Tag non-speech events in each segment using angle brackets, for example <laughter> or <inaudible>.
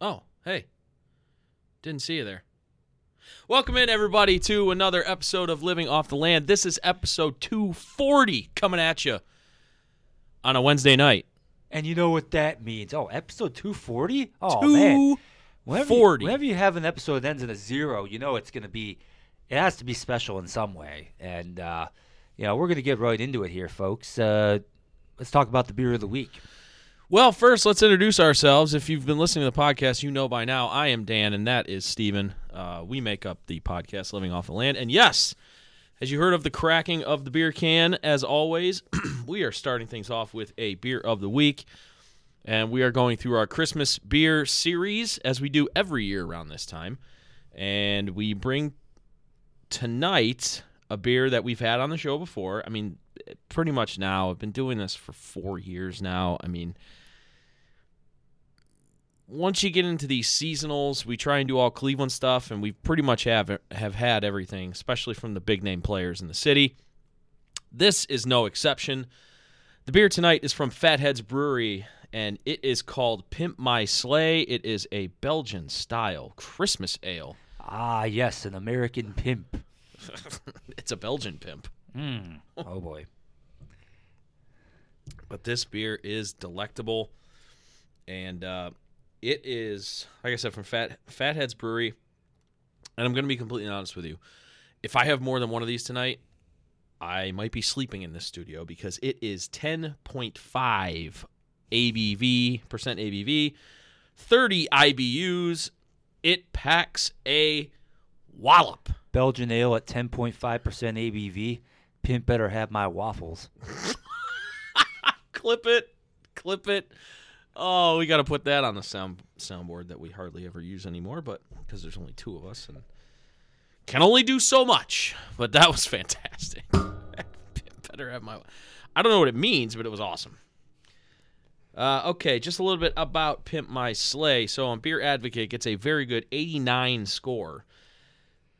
Oh, Didn't see you there. Welcome in, everybody, to another episode of Living Off the Land. This is episode 240 coming at you on a Wednesday night. And you know what that means? Oh, episode 240? Oh, man. Whenever you, 240. whenever you have an episode that ends in a zero, you know it's going to be, it has to be special in some way. And, uh, you know, we're going to get right into it here, folks. Uh, let's talk about the beer of the week. Well, first, let's introduce ourselves. If you've been listening to the podcast, you know by now I am Dan, and that is Steven. Uh, we make up the podcast Living Off the Land. And yes, as you heard of the cracking of the beer can, as always, <clears throat> we are starting things off with a beer of the week. And we are going through our Christmas beer series as we do every year around this time. And we bring tonight a beer that we've had on the show before. I mean, pretty much now. I've been doing this for four years now. I mean, once you get into these seasonals, we try and do all Cleveland stuff, and we pretty much have have had everything, especially from the big name players in the city. This is no exception. The beer tonight is from Fatheads Brewery, and it is called Pimp My Sleigh. It is a Belgian style Christmas ale. Ah, yes, an American pimp. <laughs> it's a Belgian pimp. Mm. Oh, boy. but this beer is delectable and uh, it is like i said from fat fatheads brewery and i'm going to be completely honest with you if i have more than one of these tonight i might be sleeping in this studio because it is 10.5 abv percent abv 30 ibus it packs a wallop Belgian ale at 10.5% ABV. Pimp better have my waffles. <laughs> clip it, clip it. Oh, we got to put that on the sound soundboard that we hardly ever use anymore, but because there's only two of us and can only do so much. But that was <laughs> fantastic. <laughs> Better have my. I don't know what it means, but it was awesome. Uh, okay, just a little bit about Pimp My Sleigh. So on Beer Advocate gets a very good 89 score.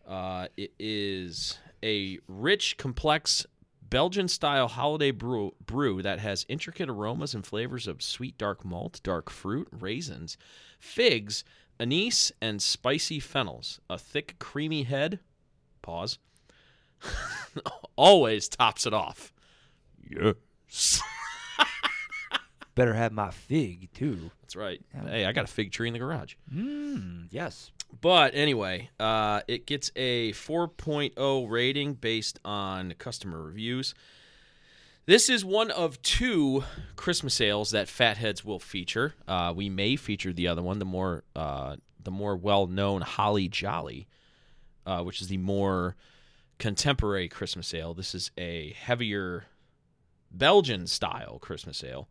Uh, it is a rich, complex Belgian style holiday brew, brew that has intricate aromas and flavors of sweet dark malt, dark fruit, raisins, figs, anise, and spicy fennels. A thick, creamy head, pause, <laughs> always tops it off. Yes. Better have my fig, too. That's right. Hey, I got a fig tree in the garage. Mmm, yes. But anyway, uh, it gets a 4.0 rating based on customer reviews. This is one of two Christmas ales that Fatheads will feature. Uh, we may feature the other one, the more uh, the more well known Holly Jolly, uh, which is the more contemporary Christmas ale. This is a heavier Belgian style Christmas ale,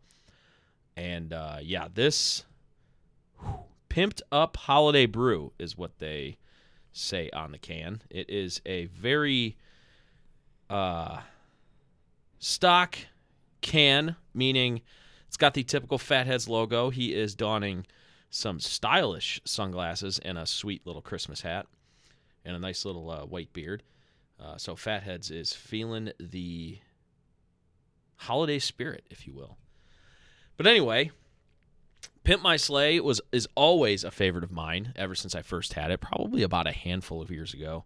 and uh, yeah, this pimped up holiday brew is what they say on the can. It is a very uh stock can, meaning it's got the typical Fatheads logo. He is donning some stylish sunglasses and a sweet little Christmas hat and a nice little uh, white beard. Uh, so Fatheads is feeling the holiday spirit, if you will. But anyway, Pimp My Sleigh was is always a favorite of mine ever since I first had it, probably about a handful of years ago.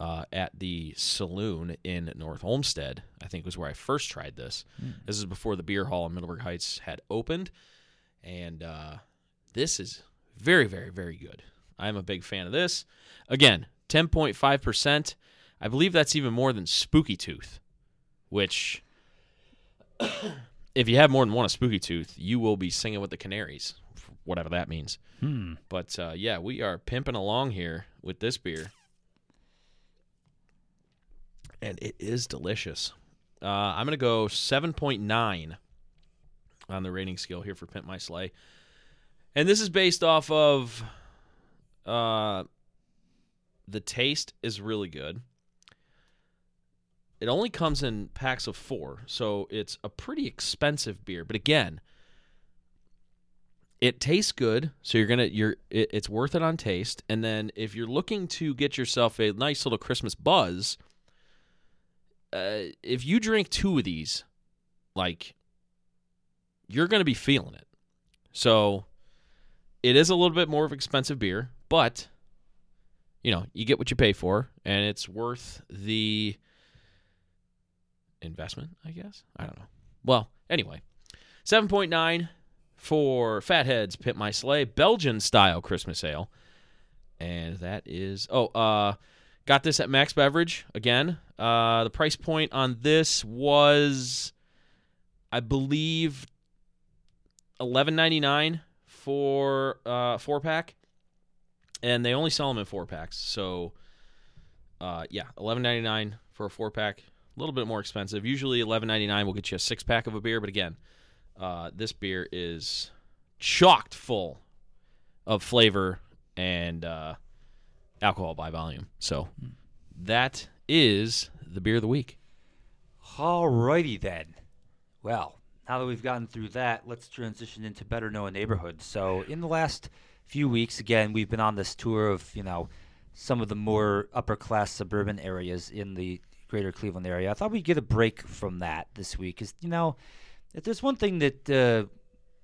Uh, at the saloon in North Olmsted, I think was where I first tried this. This is before the beer hall in Middleburg Heights had opened, and uh, this is very, very, very good. I'm a big fan of this. Again, 10.5 percent. I believe that's even more than Spooky Tooth, which if you have more than one of Spooky Tooth, you will be singing with the Canaries, whatever that means. Hmm. But uh, yeah, we are pimping along here with this beer, and it is delicious. Uh, I'm gonna go 7.9 on the rating scale here for Pimp My Sleigh, and this is based off of uh, the taste is really good. It only comes in packs of four, so it's a pretty expensive beer. But again, it tastes good, so you're gonna you're it, it's worth it on taste. And then if you're looking to get yourself a nice little Christmas buzz, uh, if you drink two of these, like you're gonna be feeling it. So it is a little bit more of expensive beer, but you know you get what you pay for, and it's worth the investment, I guess. I don't know. Well, anyway, 7.9 for Fatheads Pit My Sleigh, Belgian style Christmas ale. And that is, oh, uh, got this at Max Beverage again. Uh, the price point on this was, I believe, eleven ninety nine for uh, four pack, and they only sell them in four packs. So, uh, yeah, eleven ninety nine for a four pack a little bit more expensive. Usually, eleven ninety nine will get you a six pack of a beer, but again, uh, this beer is chocked full of flavor and uh, alcohol by volume. So that is the beer of the week. Alrighty then. Well, now that we've gotten through that, let's transition into better known neighborhoods. So, in the last few weeks, again, we've been on this tour of you know some of the more upper class suburban areas in the greater Cleveland area. I thought we'd get a break from that this week, because you know, if there's one thing that uh,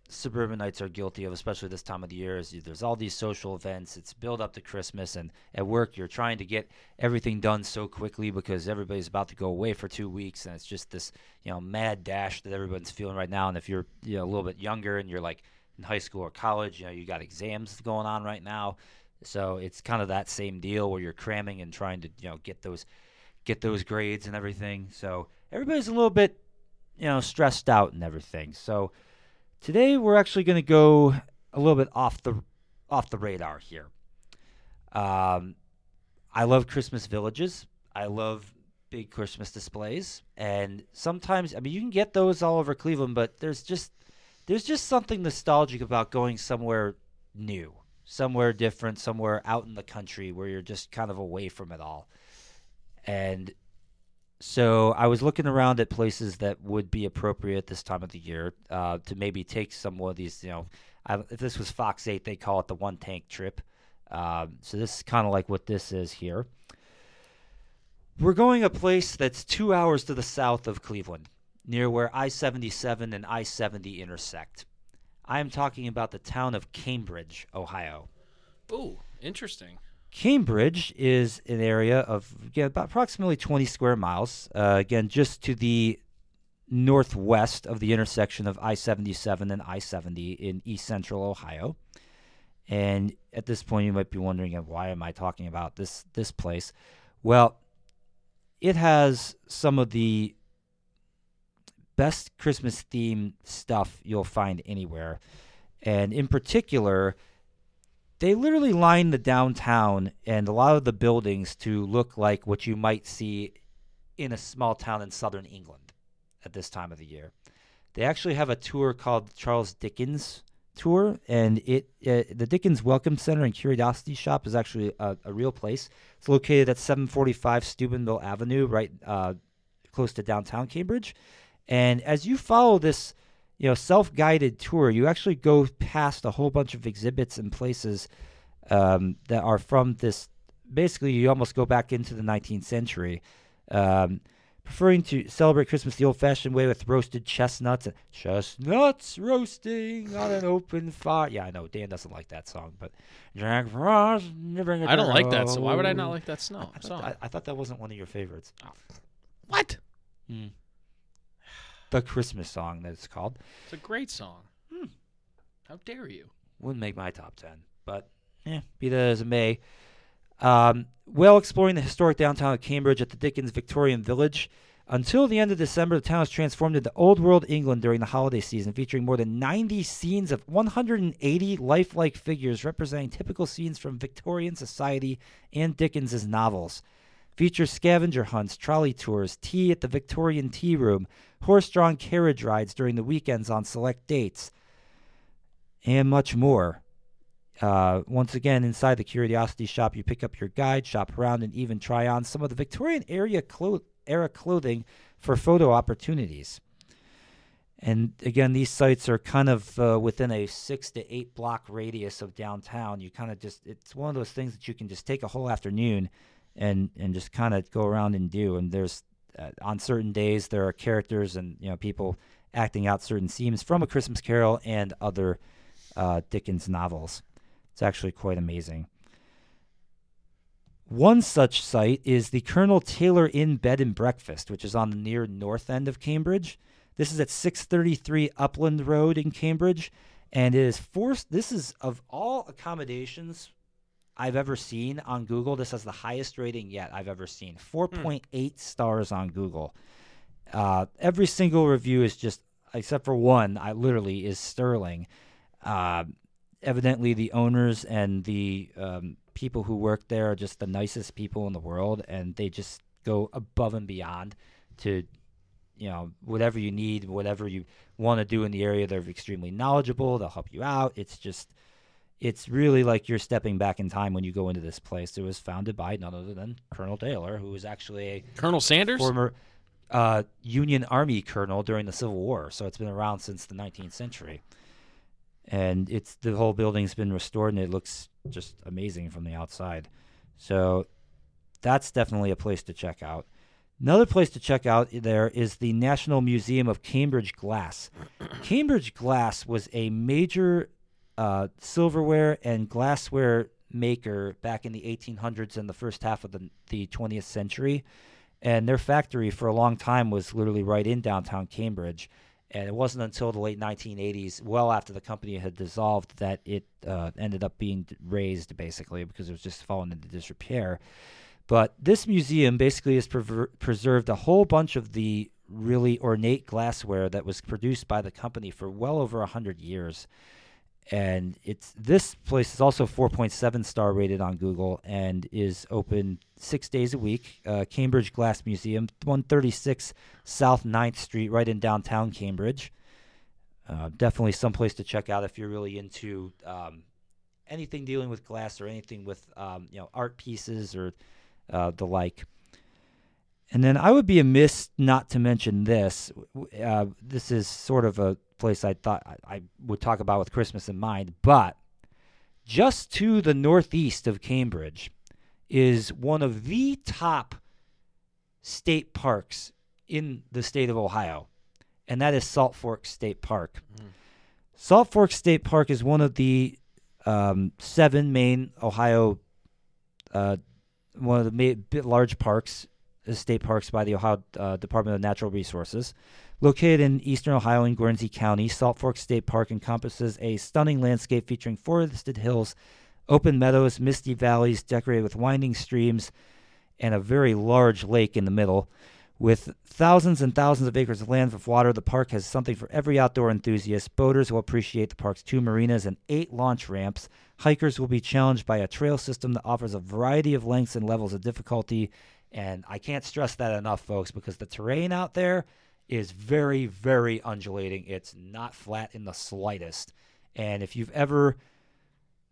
suburbanites are guilty of, especially this time of the year, is there's all these social events. It's build up to Christmas, and at work you're trying to get everything done so quickly because everybody's about to go away for two weeks, and it's just this you know mad dash that everyone's feeling right now. And if you're you know a little bit younger and you're like in high school or college, you know you got exams going on right now, so it's kind of that same deal where you're cramming and trying to you know get those get those grades and everything. So everybody's a little bit you know stressed out and everything. So Today we're actually going to go a little bit off the off the radar here. Um, I love Christmas villages. I love big Christmas displays, and sometimes I mean you can get those all over Cleveland, but there's just there's just something nostalgic about going somewhere new, somewhere different, somewhere out in the country where you're just kind of away from it all. And so I was looking around at places that would be appropriate this time of the year uh, to maybe take some of these. You know, I, if this was Fox Eight, they call it the one tank trip. Um, so this is kind of like what this is here. We're going a place that's two hours to the south of Cleveland, near where I-77 and I-70 intersect. I am talking about the town of Cambridge, Ohio. Ooh, interesting. Cambridge is an area of again, about approximately 20 square miles. Uh, again, just to the northwest of the intersection of I 77 and I 70 in east central Ohio. And at this point, you might be wondering, uh, why am I talking about this this place? Well, it has some of the best Christmas themed stuff you'll find anywhere, and in particular, they literally line the downtown and a lot of the buildings to look like what you might see in a small town in southern England at this time of the year. They actually have a tour called Charles Dickens tour, and it uh, the Dickens Welcome Center and Curiosity Shop is actually a, a real place. It's located at 745 Steubenville Avenue, right uh, close to downtown Cambridge. And as you follow this, you know, self-guided tour, you actually go past a whole bunch of exhibits and places um, that are from this. Basically, you almost go back into the 19th century. Um, preferring to celebrate Christmas the old-fashioned way with roasted chestnuts and chestnuts roasting on an open fire. Yeah, I know Dan doesn't like that song, but Jack Frost. I don't like that. So why would I not like that snow I, thought, song? I, I thought that wasn't one of your favorites. what? The Christmas song that it's called It's a great song. How dare you? wouldn't make my top ten, but eh, be that as it may. Um, while exploring the historic downtown of Cambridge at the Dickens Victorian Village, until the end of December, the town was transformed into Old World England during the holiday season, featuring more than 90 scenes of 180 lifelike figures representing typical scenes from Victorian society and Dickens's novels. Features scavenger hunts, trolley tours, tea at the Victorian Tea Room, horse-drawn carriage rides during the weekends on select dates, and much more. Uh, once again, inside the Curiosity Shop, you pick up your guide, shop around, and even try on some of the Victorian area clo- era clothing for photo opportunities. And again, these sites are kind of uh, within a six to eight block radius of downtown. You kind of just, it's one of those things that you can just take a whole afternoon and, and just kind of go around and do. And there's, uh, on certain days, there are characters and, you know, people acting out certain scenes from A Christmas Carol and other uh, Dickens novels. It's actually quite amazing. One such site is the Colonel Taylor Inn Bed and Breakfast, which is on the near north end of Cambridge. This is at 633 Upland Road in Cambridge, and it is forced. This is of all accommodations I've ever seen on Google. This has the highest rating yet I've ever seen. 4.8 stars on Google. Uh, every single review is just, except for one, I literally is sterling. Uh, evidently, the owners and the um, people who work there are just the nicest people in the world, and they just go above and beyond to, you know, whatever you need, whatever you want to do in the area. They're extremely knowledgeable. They'll help you out. It's just, it's really like you're stepping back in time when you go into this place. It was founded by none other than Colonel Taylor, who was actually a Colonel Sanders? former uh, Union Army colonel during the Civil War. So it's been around since the 19th century, and it's the whole building's been restored, and it looks just amazing from the outside. So that's definitely a place to check out. Another place to check out there is the National Museum of Cambridge Glass. Cambridge Glass was a major uh, silverware and glassware maker back in the 1800s and the first half of the, the 20th century. And their factory for a long time was literally right in downtown Cambridge. And it wasn't until the late 1980s, well after the company had dissolved, that it uh, ended up being raised basically because it was just falling into disrepair. But this museum basically has preserved a whole bunch of the really ornate glassware that was produced by the company for well over 100 years and it's this place is also 4.7 star rated on Google and is open six days a week. Uh, Cambridge Glass Museum, 136 South 9th Street, right in downtown Cambridge. Uh, definitely someplace to check out if you're really into um, anything dealing with glass or anything with um, you know art pieces or uh, the like. And then I would be amiss not to mention this. Uh, this is sort of a place I thought I, I would talk about with Christmas in mind, but just to the northeast of Cambridge is one of the top state parks in the state of Ohio, and that is Salt Fork State Park. Salt Fork State Park is one of the um, seven main Ohio, uh, one of the ma- bit large parks, state parks by the Ohio uh, Department of Natural Resources. Located in eastern Ohio in Guernsey County, Salt Fork State Park encompasses a stunning landscape featuring forested hills, open meadows, misty valleys decorated with winding streams, and a very large lake in the middle. With thousands and thousands of acres of land with water, the park has something for every outdoor enthusiast. Boaters will appreciate the park's two marinas and eight launch ramps. Hikers will be challenged by a trail system that offers a variety of lengths and levels of difficulty. And I can't stress that enough, folks, because the terrain out there is very, very undulating. It's not flat in the slightest. And if you've ever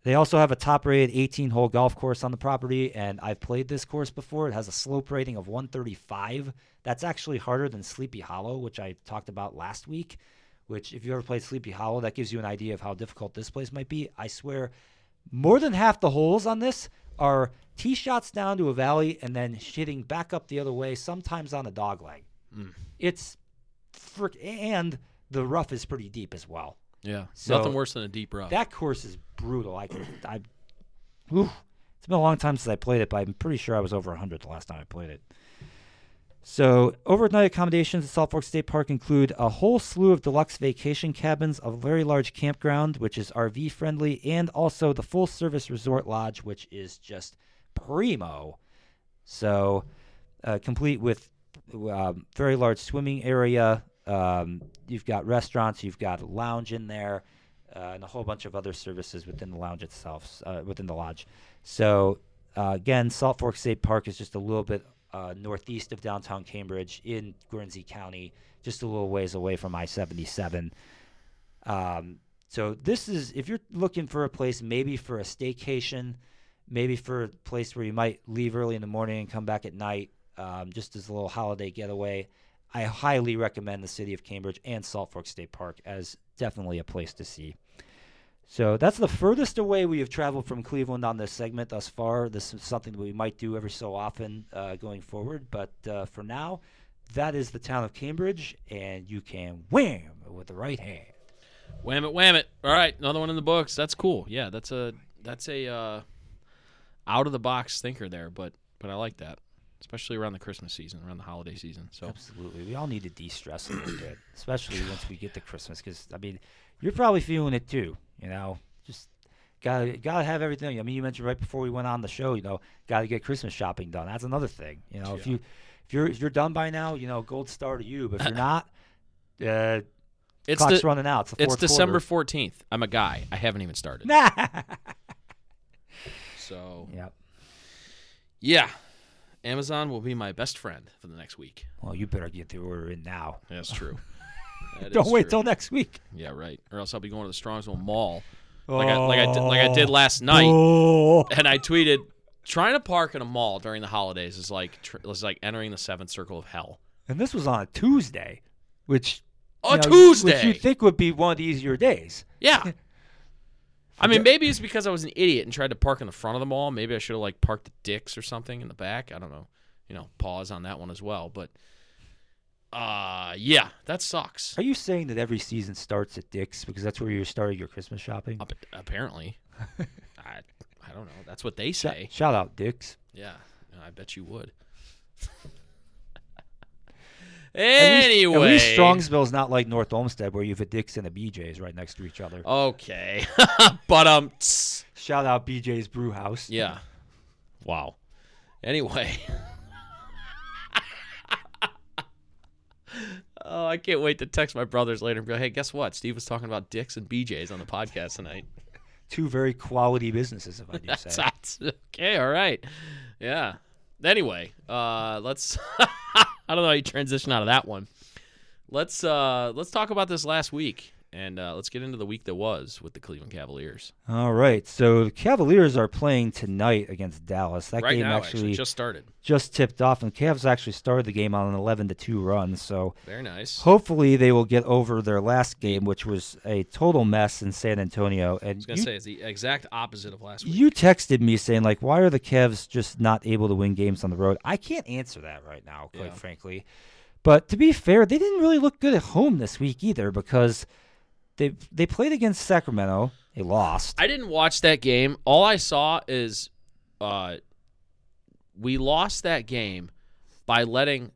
they also have a top rated 18 hole golf course on the property, and I've played this course before. It has a slope rating of 135. That's actually harder than Sleepy Hollow, which I talked about last week. Which, if you ever played Sleepy Hollow, that gives you an idea of how difficult this place might be. I swear, more than half the holes on this are tee shots down to a valley and then hitting back up the other way, sometimes on a dog leg. Mm. It's frick, and the rough is pretty deep as well. Yeah. So- Nothing worse than a deep rough. That course is brutal. I can, I, it's been a long time since I played it, but I'm pretty sure I was over 100 the last time I played it. So, overnight accommodations at Salt Fork State Park include a whole slew of deluxe vacation cabins, a very large campground, which is RV friendly, and also the full service resort lodge, which is just primo. So, uh, complete with um, very large swimming area. Um, you've got restaurants, you've got a lounge in there, uh, and a whole bunch of other services within the lounge itself, uh, within the lodge. So, uh, again, Salt Fork State Park is just a little bit uh, northeast of downtown Cambridge in Guernsey County, just a little ways away from I 77. Um, so, this is, if you're looking for a place maybe for a staycation, maybe for a place where you might leave early in the morning and come back at night, um, just as a little holiday getaway. I highly recommend the city of Cambridge and Salt Fork State Park as definitely a place to see. So that's the furthest away we have traveled from Cleveland on this segment thus far. This is something that we might do every so often uh, going forward, but uh, for now, that is the town of Cambridge, and you can wham with the right hand. Wham it, wham it. All right, another one in the books. That's cool. Yeah, that's a that's a uh, out of the box thinker there, but but I like that, especially around the Christmas season, around the holiday season. So Absolutely. We all need to de-stress a little bit, especially once we get to Christmas. Because I mean, you're probably feeling it too. You know, just gotta gotta have everything. I mean, you mentioned right before we went on the show. You know, gotta get Christmas shopping done. That's another thing. You know, if you if you're if you're done by now, you know, gold star to you. But if you're not, uh, it's clock's the running out. It's, it's December fourteenth. I'm a guy. I haven't even started. Nah. <laughs> So yep. yeah, Amazon will be my best friend for the next week. Well, you better get the order in now. That's true. <laughs> Don't wait true. till next week. Yeah, right. Or else I'll be going to the Strongsville Mall like I like I did, like I oh. did last night. Oh. and I tweeted, trying to park in a mall during the holidays is like tr- is like entering the seventh circle of hell. And this was on a Tuesday, which Oh, you know, Tuesday. which you think would be one of the easier days. Yeah. <laughs> I mean, maybe it's because I was an idiot and tried to park in the front of the mall. Maybe I should have like parked the dicks or something in the back. I don't know. You know, pause on that one as well. But uh yeah, that sucks. Are you saying that every season starts at Dick's because that's where you're starting your Christmas shopping? Apparently. <laughs> I I don't know. That's what they say. Shout out Dick's. Yeah, I bet you would. <laughs> At least- anyway, at least Strongsville's not like North Olmsted where you have a Dick's and a BJ's right next to each other. Okay, <laughs> but um, tss, Shout out BJ's Brew House. yeah. Wow. Anyway. Oh, I can't wait to text my brothers later and go, "Hey, guess what? Steve was talking about dicks and BJ's on the podcast tonight." <laughs> Two very quality businesses, if I do That's, say. that's okay. All right. Yeah. Anyway, uh, let's. <laughs> I don't know how you transition out of that one. Let's uh, let's talk about this last week, and uh, let's get into the week that was with the Cleveland Cavaliers. All right. So the Cavaliers are playing tonight against Dallas. That right game now, actually, actually, just started. just tipped off, and the Cavs actually started the game on an 11 to 2 run. So Very nice. hopefully they will get over their last game, which was a total mess in San Antonio. And I was gonna say it's the exact opposite of last week. you texted me saying like, why are the Cavs just not able to win games on the road? I can't answer that right now, quite Yeah. frankly. But to be fair, they didn't really look good at home this week either because they they played against Sacramento. They lost. I didn't watch that game. All I saw is uh, we lost that game by letting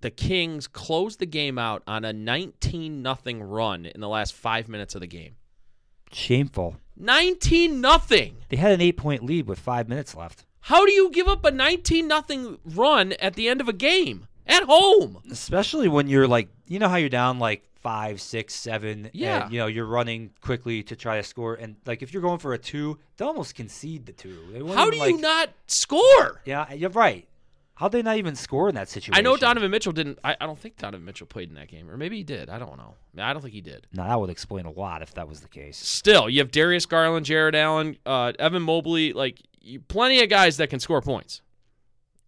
the Kings close the game out on a 19 nothing run in the last 5 minutes of the game. Shameful. 19 nothing. They had an eight point lead with five minutes left. How do you give up a 19 nothing run at the end of a game at home? Especially when you're like, you know how you're down like five, six, seven. Yeah. And, you know, you're running quickly to try to score. And like if you're going for a two, they almost concede the two. How do even, you not score? Yeah, you're right. How'd they not even score in that situation? I know Donovan Mitchell didn't. I, I don't think Donovan Mitchell played in that game, or maybe he did. I don't know. I don't think he did. Now that would explain a lot if that was the case. Still, you have Darius Garland, Jarrett Allen, uh, Evan Mobley, like you, plenty of guys that can score points.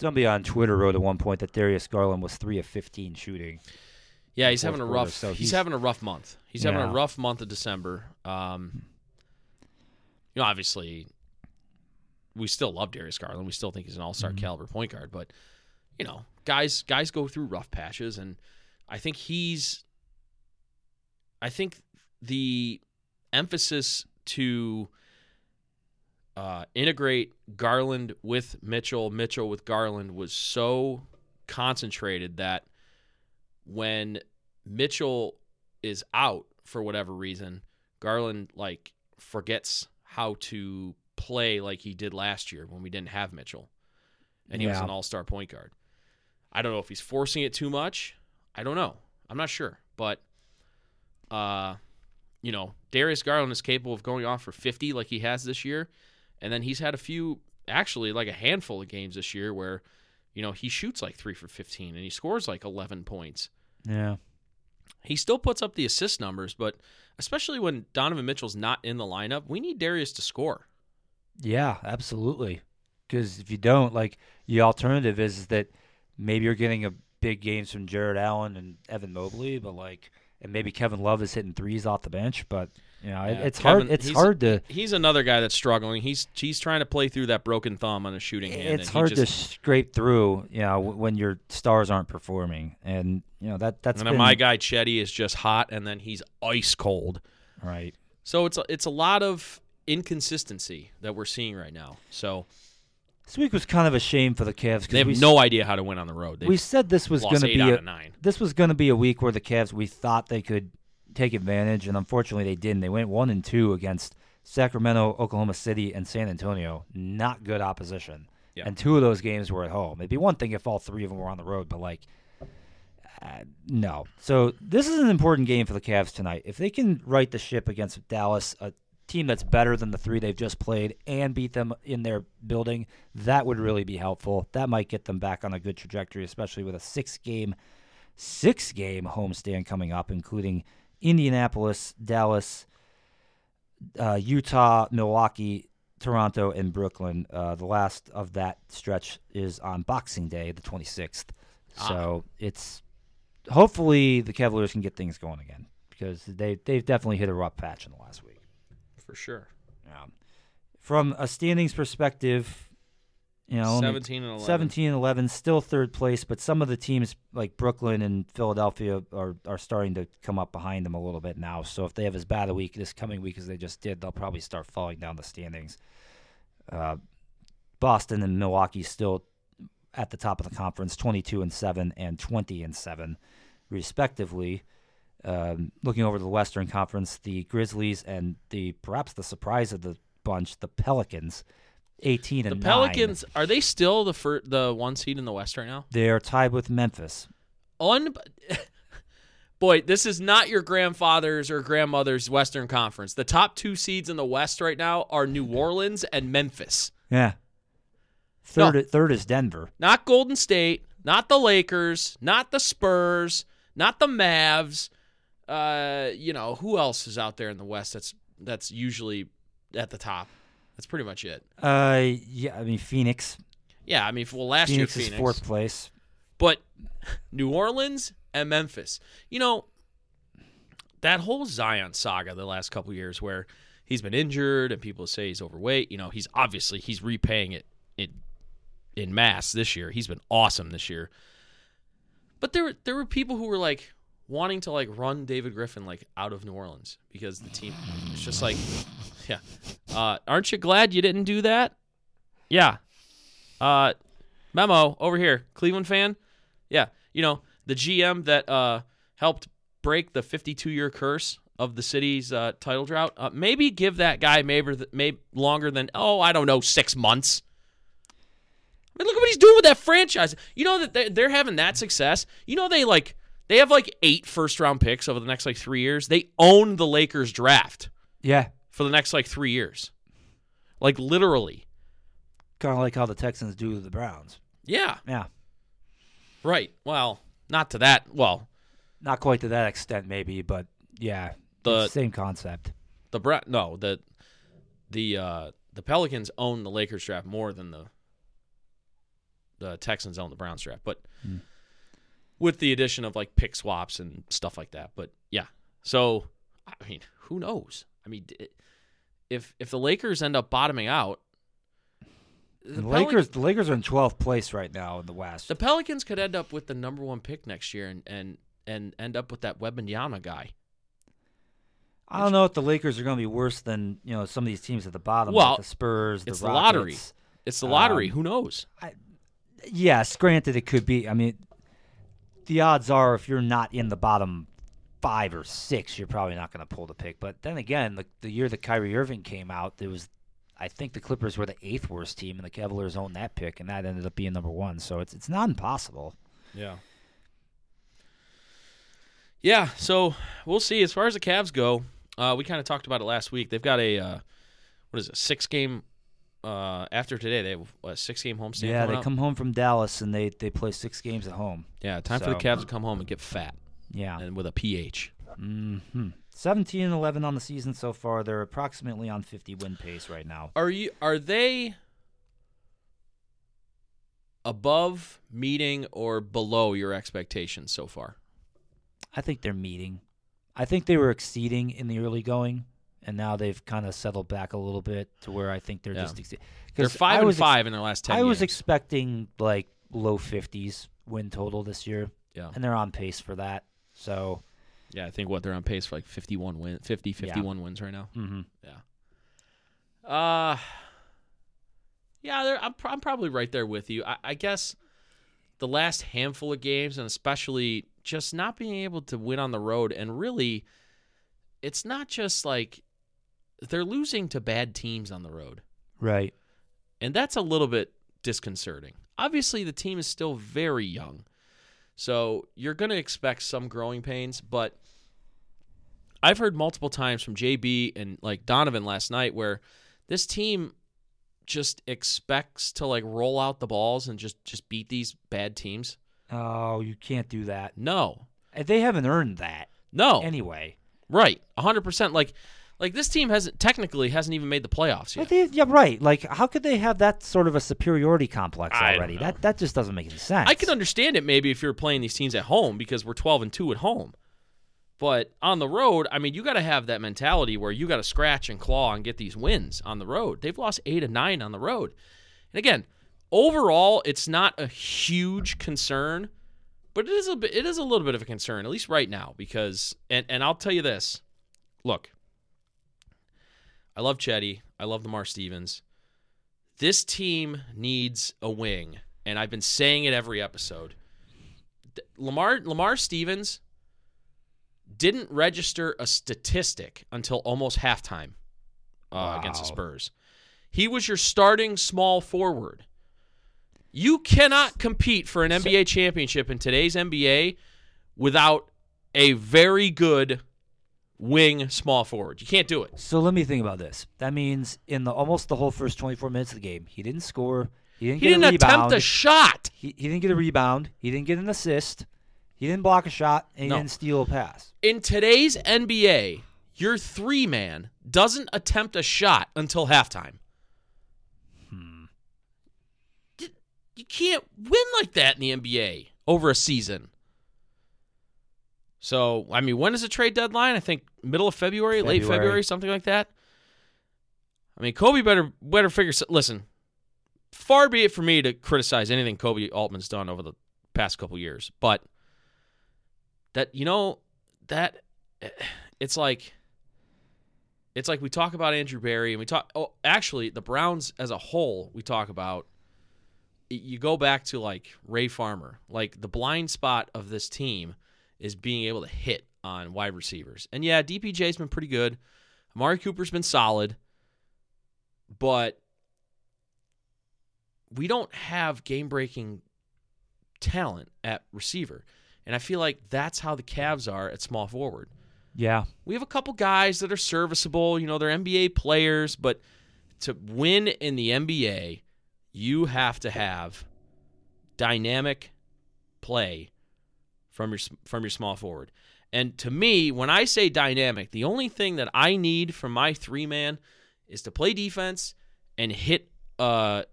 Somebody on Twitter wrote at one point that Darius Garland was three of fifteen shooting. Yeah, he's having a quarter, rough. so he's, he's- having a rough month. He's having a rough month of December. Um, you know, obviously, we still love Darius Garland. We still think he's an all-star Mm-hmm. caliber point guard. But you know, guys, guys go through rough patches, and I think he's. I think the emphasis to uh, integrate Garland with Mitchell, Mitchell with Garland was so concentrated that when Mitchell is out for whatever reason, Garland like forgets how to play like he did last year when we didn't have Mitchell. And he was an all-star point guard. I don't know if he's forcing it too much. I don't know. I'm not sure, but uh you know, Darius Garland is capable of going off for 50 like he has this year, and then he's had a few actually like a handful of games this year where you know, he shoots like 3 for 15 and he scores like 11 points Yeah. he still puts up the assist numbers, but especially when Donovan Mitchell's not in the lineup, we need Darius to score. Yeah, absolutely. Because if you don't, like, the alternative is that maybe you're getting a big games from Jarrett Allen and Evan Mobley, but like, and maybe Kevin Love is hitting threes off the bench, but you know, Yeah, it's Kevin- hard. It's hard to. He's another guy that's struggling. He's he's trying to play through that broken thumb on a shooting hand. It's hard to scrape through, you know, w- when your stars aren't performing, and you know that that's and been then my guy Cedi is just hot, and then he's ice cold. right. So it's a, it's a lot of inconsistency that we're seeing right now. So This week was kind of a shame for the Cavs because they have we, no idea how to win on the road. They we said this was going to be a, nine. this was going to be a week where the Cavs we thought they could take advantage, and unfortunately they didn't. They went one and two against Sacramento, Oklahoma City, and San Antonio. Not good opposition. Yeah. And two of those games were at home. It'd be one thing if all three of them were on the road, but like, uh, no. So this is an important game for the Cavs tonight. If they can right the ship against Dallas, a team that's better than the three they've just played, and beat them in their building, that would really be helpful. That might get them back on a good trajectory, especially with a six-game, six-game homestand coming up, including Indianapolis, Dallas, uh, Utah, Milwaukee, Toronto, and Brooklyn. Uh, the last of that stretch is on Boxing Day, the 26th. So it's hopefully the Cavaliers can get things going again because they they've definitely hit a rough patch in the last week. for sure. Um, from a standings perspective, you know, let me- 17 and 11. 17 and 11, still third place, but some of the teams like Brooklyn and Philadelphia are, are starting to come up behind them a little bit now. So if they have as bad a week this coming week as they just did, they'll probably start falling down the standings. Uh, Boston and Milwaukee still at the top of the conference, 22 and 7 and 20 and 7, respectively. Um, looking over the Western Conference, the Grizzlies and the perhaps the surprise of the bunch, the Pelicans, 18 The and 9. Pelicans are they still the fir- the one seed in the West right now? They are tied with Memphis. Un- <laughs> Boy, this is not your grandfather's or grandmother's Western Conference. The top two seeds in the West right now are New Orleans and Memphis. Yeah. Third, third is Denver. Not Golden State, not the Lakers, not the Spurs, not the Mavs. Uh, you know who else is out there in the West? That's that's usually at the top. That's pretty much it. Uh, yeah, I mean Phoenix. Yeah, I mean, well, last Phoenix year is fourth place. but New Orleans and Memphis. You know, that whole Zion saga the last couple years, where he's been injured and people say he's overweight. You know, he's obviously he's repaying it in in mass this year. He's been awesome this year. But there were there were people who were like wanting to like run David Griffin like out of New Orleans because the team it's just like yeah. Uh, aren't you glad you didn't do that? Yeah. Uh, memo over here, Cleveland fan. Yeah, you know the GM that uh, helped break the 52-year curse of the city's uh, title drought. Uh, maybe give that guy maybe maybe longer than oh I don't know six months. I mean, look at what he's doing with that franchise. You know that they're, they're having that success. You know they like they have like eight first round picks over the next like three years. They own the Lakers draft Yeah, for the next like three years, like literally. kind of like how the Texans do the Browns. Yeah, Yeah, right. Well, not to that. Well, not quite to that extent, maybe, but yeah, The- same concept. the Bra- no the the uh the Pelicans own the Lakers draft more than the the Texans own the Browns draft, but with the addition of like pick swaps and stuff like that. But yeah, so I mean, who knows? I mean, if if the Lakers end up bottoming out, The, Pelic- Lakers, the Lakers are in 12th place right now in the West. the Pelicans could end up with the number one pick next year and and and end up with that Wembanyama guy. I don't know if the Lakers are going to be worse than you know some of these teams at the bottom, Well, like the Spurs, the it's the lottery. It's the lottery. Um, who knows? Yes, granted, it could be. I mean, the odds are if you're not in the bottom five or six, you're probably not going to pull the pick. But then again, the the year that Kyrie Irving came out, there was, I think the Clippers were the eighth worst team, and the Cavaliers owned that pick, and that ended up being number one. So it's it's not impossible. Yeah. Yeah, so we'll see. As far as the Cavs go, uh, we kind of talked about it last week. They've got a uh, what is it? Six game uh, after today. They have a six game home homestand. yeah, they up? come home from Dallas and they they play six games at home. Yeah, time for the Cavs to come home and get fat Yeah. and with a pH. hmm 17 and 11 on the season so far. They're approximately on 50 win pace right now. Are you? Are they above, meeting, or below your expectations so far? I think they're meeting. I think they were exceeding in the early going, and now they've kind of settled back a little bit to where I think they're Yeah. just exceeding. They're five and five in their last ten. I was expecting like low 50s win total this year, yeah, and they're on pace for that. So, yeah. I think what they're on pace for like 51 win, 50, 51 wins right now. mhm. Uh yeah, I'm, I'm probably right there with you. I, I guess the last handful of games, and especially just not being able to win on the road, and really, it's not just like they're losing to bad teams on the road, right. and that's a little bit disconcerting. Obviously, the team is still very young, so you're going to expect some growing pains, but I've heard multiple times from JB and like Donovan last night where this team just expects to like roll out the balls and just just beat these bad teams. Oh, you can't do that. No. They haven't earned that No. anyway. right. 100% like like this team hasn't technically hasn't even made the playoffs yet. they, yeah, right. Like, how could they have that sort of a superiority complex I already? That that just doesn't make any sense. I can understand it maybe if you're playing these teams at home because we're 12 and 2 at home. But on the road, I mean, you got to have that mentality where you got to scratch and claw and get these wins on the road. They've lost 8 and 9 on the road. And again, overall, it's not a huge concern, but it is a bit, it is a little bit of a concern at least right now because and and I'll tell you this. Look. I love Cedi. I love Lamar Stevens. This team needs a wing, and I've been saying it every episode. Lamar Lamar Stevens didn't register a statistic until almost halftime uh, against the Spurs. He was your starting small forward. You cannot compete for an NBA championship in today's NBA without a very good wing small forward. You can't do it. So let me think about this. That means in the almost the whole first 24 minutes of the game, he didn't score. He didn't He get didn't a rebound. attempt a shot. he, he didn't get a rebound. He didn't get an assist. He didn't block a shot, and he No. didn't steal a pass. In today's NBA, your three man doesn't attempt a shot until halftime. Hmm. You, you can't win like that in the NBA over a season. So, I mean, when is the trade deadline? I think middle of February, late February. February, something like that. I mean, Koby better better figure. Listen, far be it for me to criticize anything Koby Altman's done over the past couple years, but that you know that eh, it's like it's like we talk about Andrew Berry and we talk oh actually the Browns as a whole we talk about you go back to like Ray Farmer like the blind spot of this team is being able to hit on wide receivers and yeah DPJ's been pretty good Amari Cooper's been solid but we don't have game breaking talent at receiver and I feel like that's how the Cavs are at small forward Yeah. we have a couple guys that are serviceable. You know, they're NBA players, but to win in the NBA, you have to have dynamic play from your from your small forward. And to me, when I say dynamic, the only thing that I need from my three man is to play defense and hit a,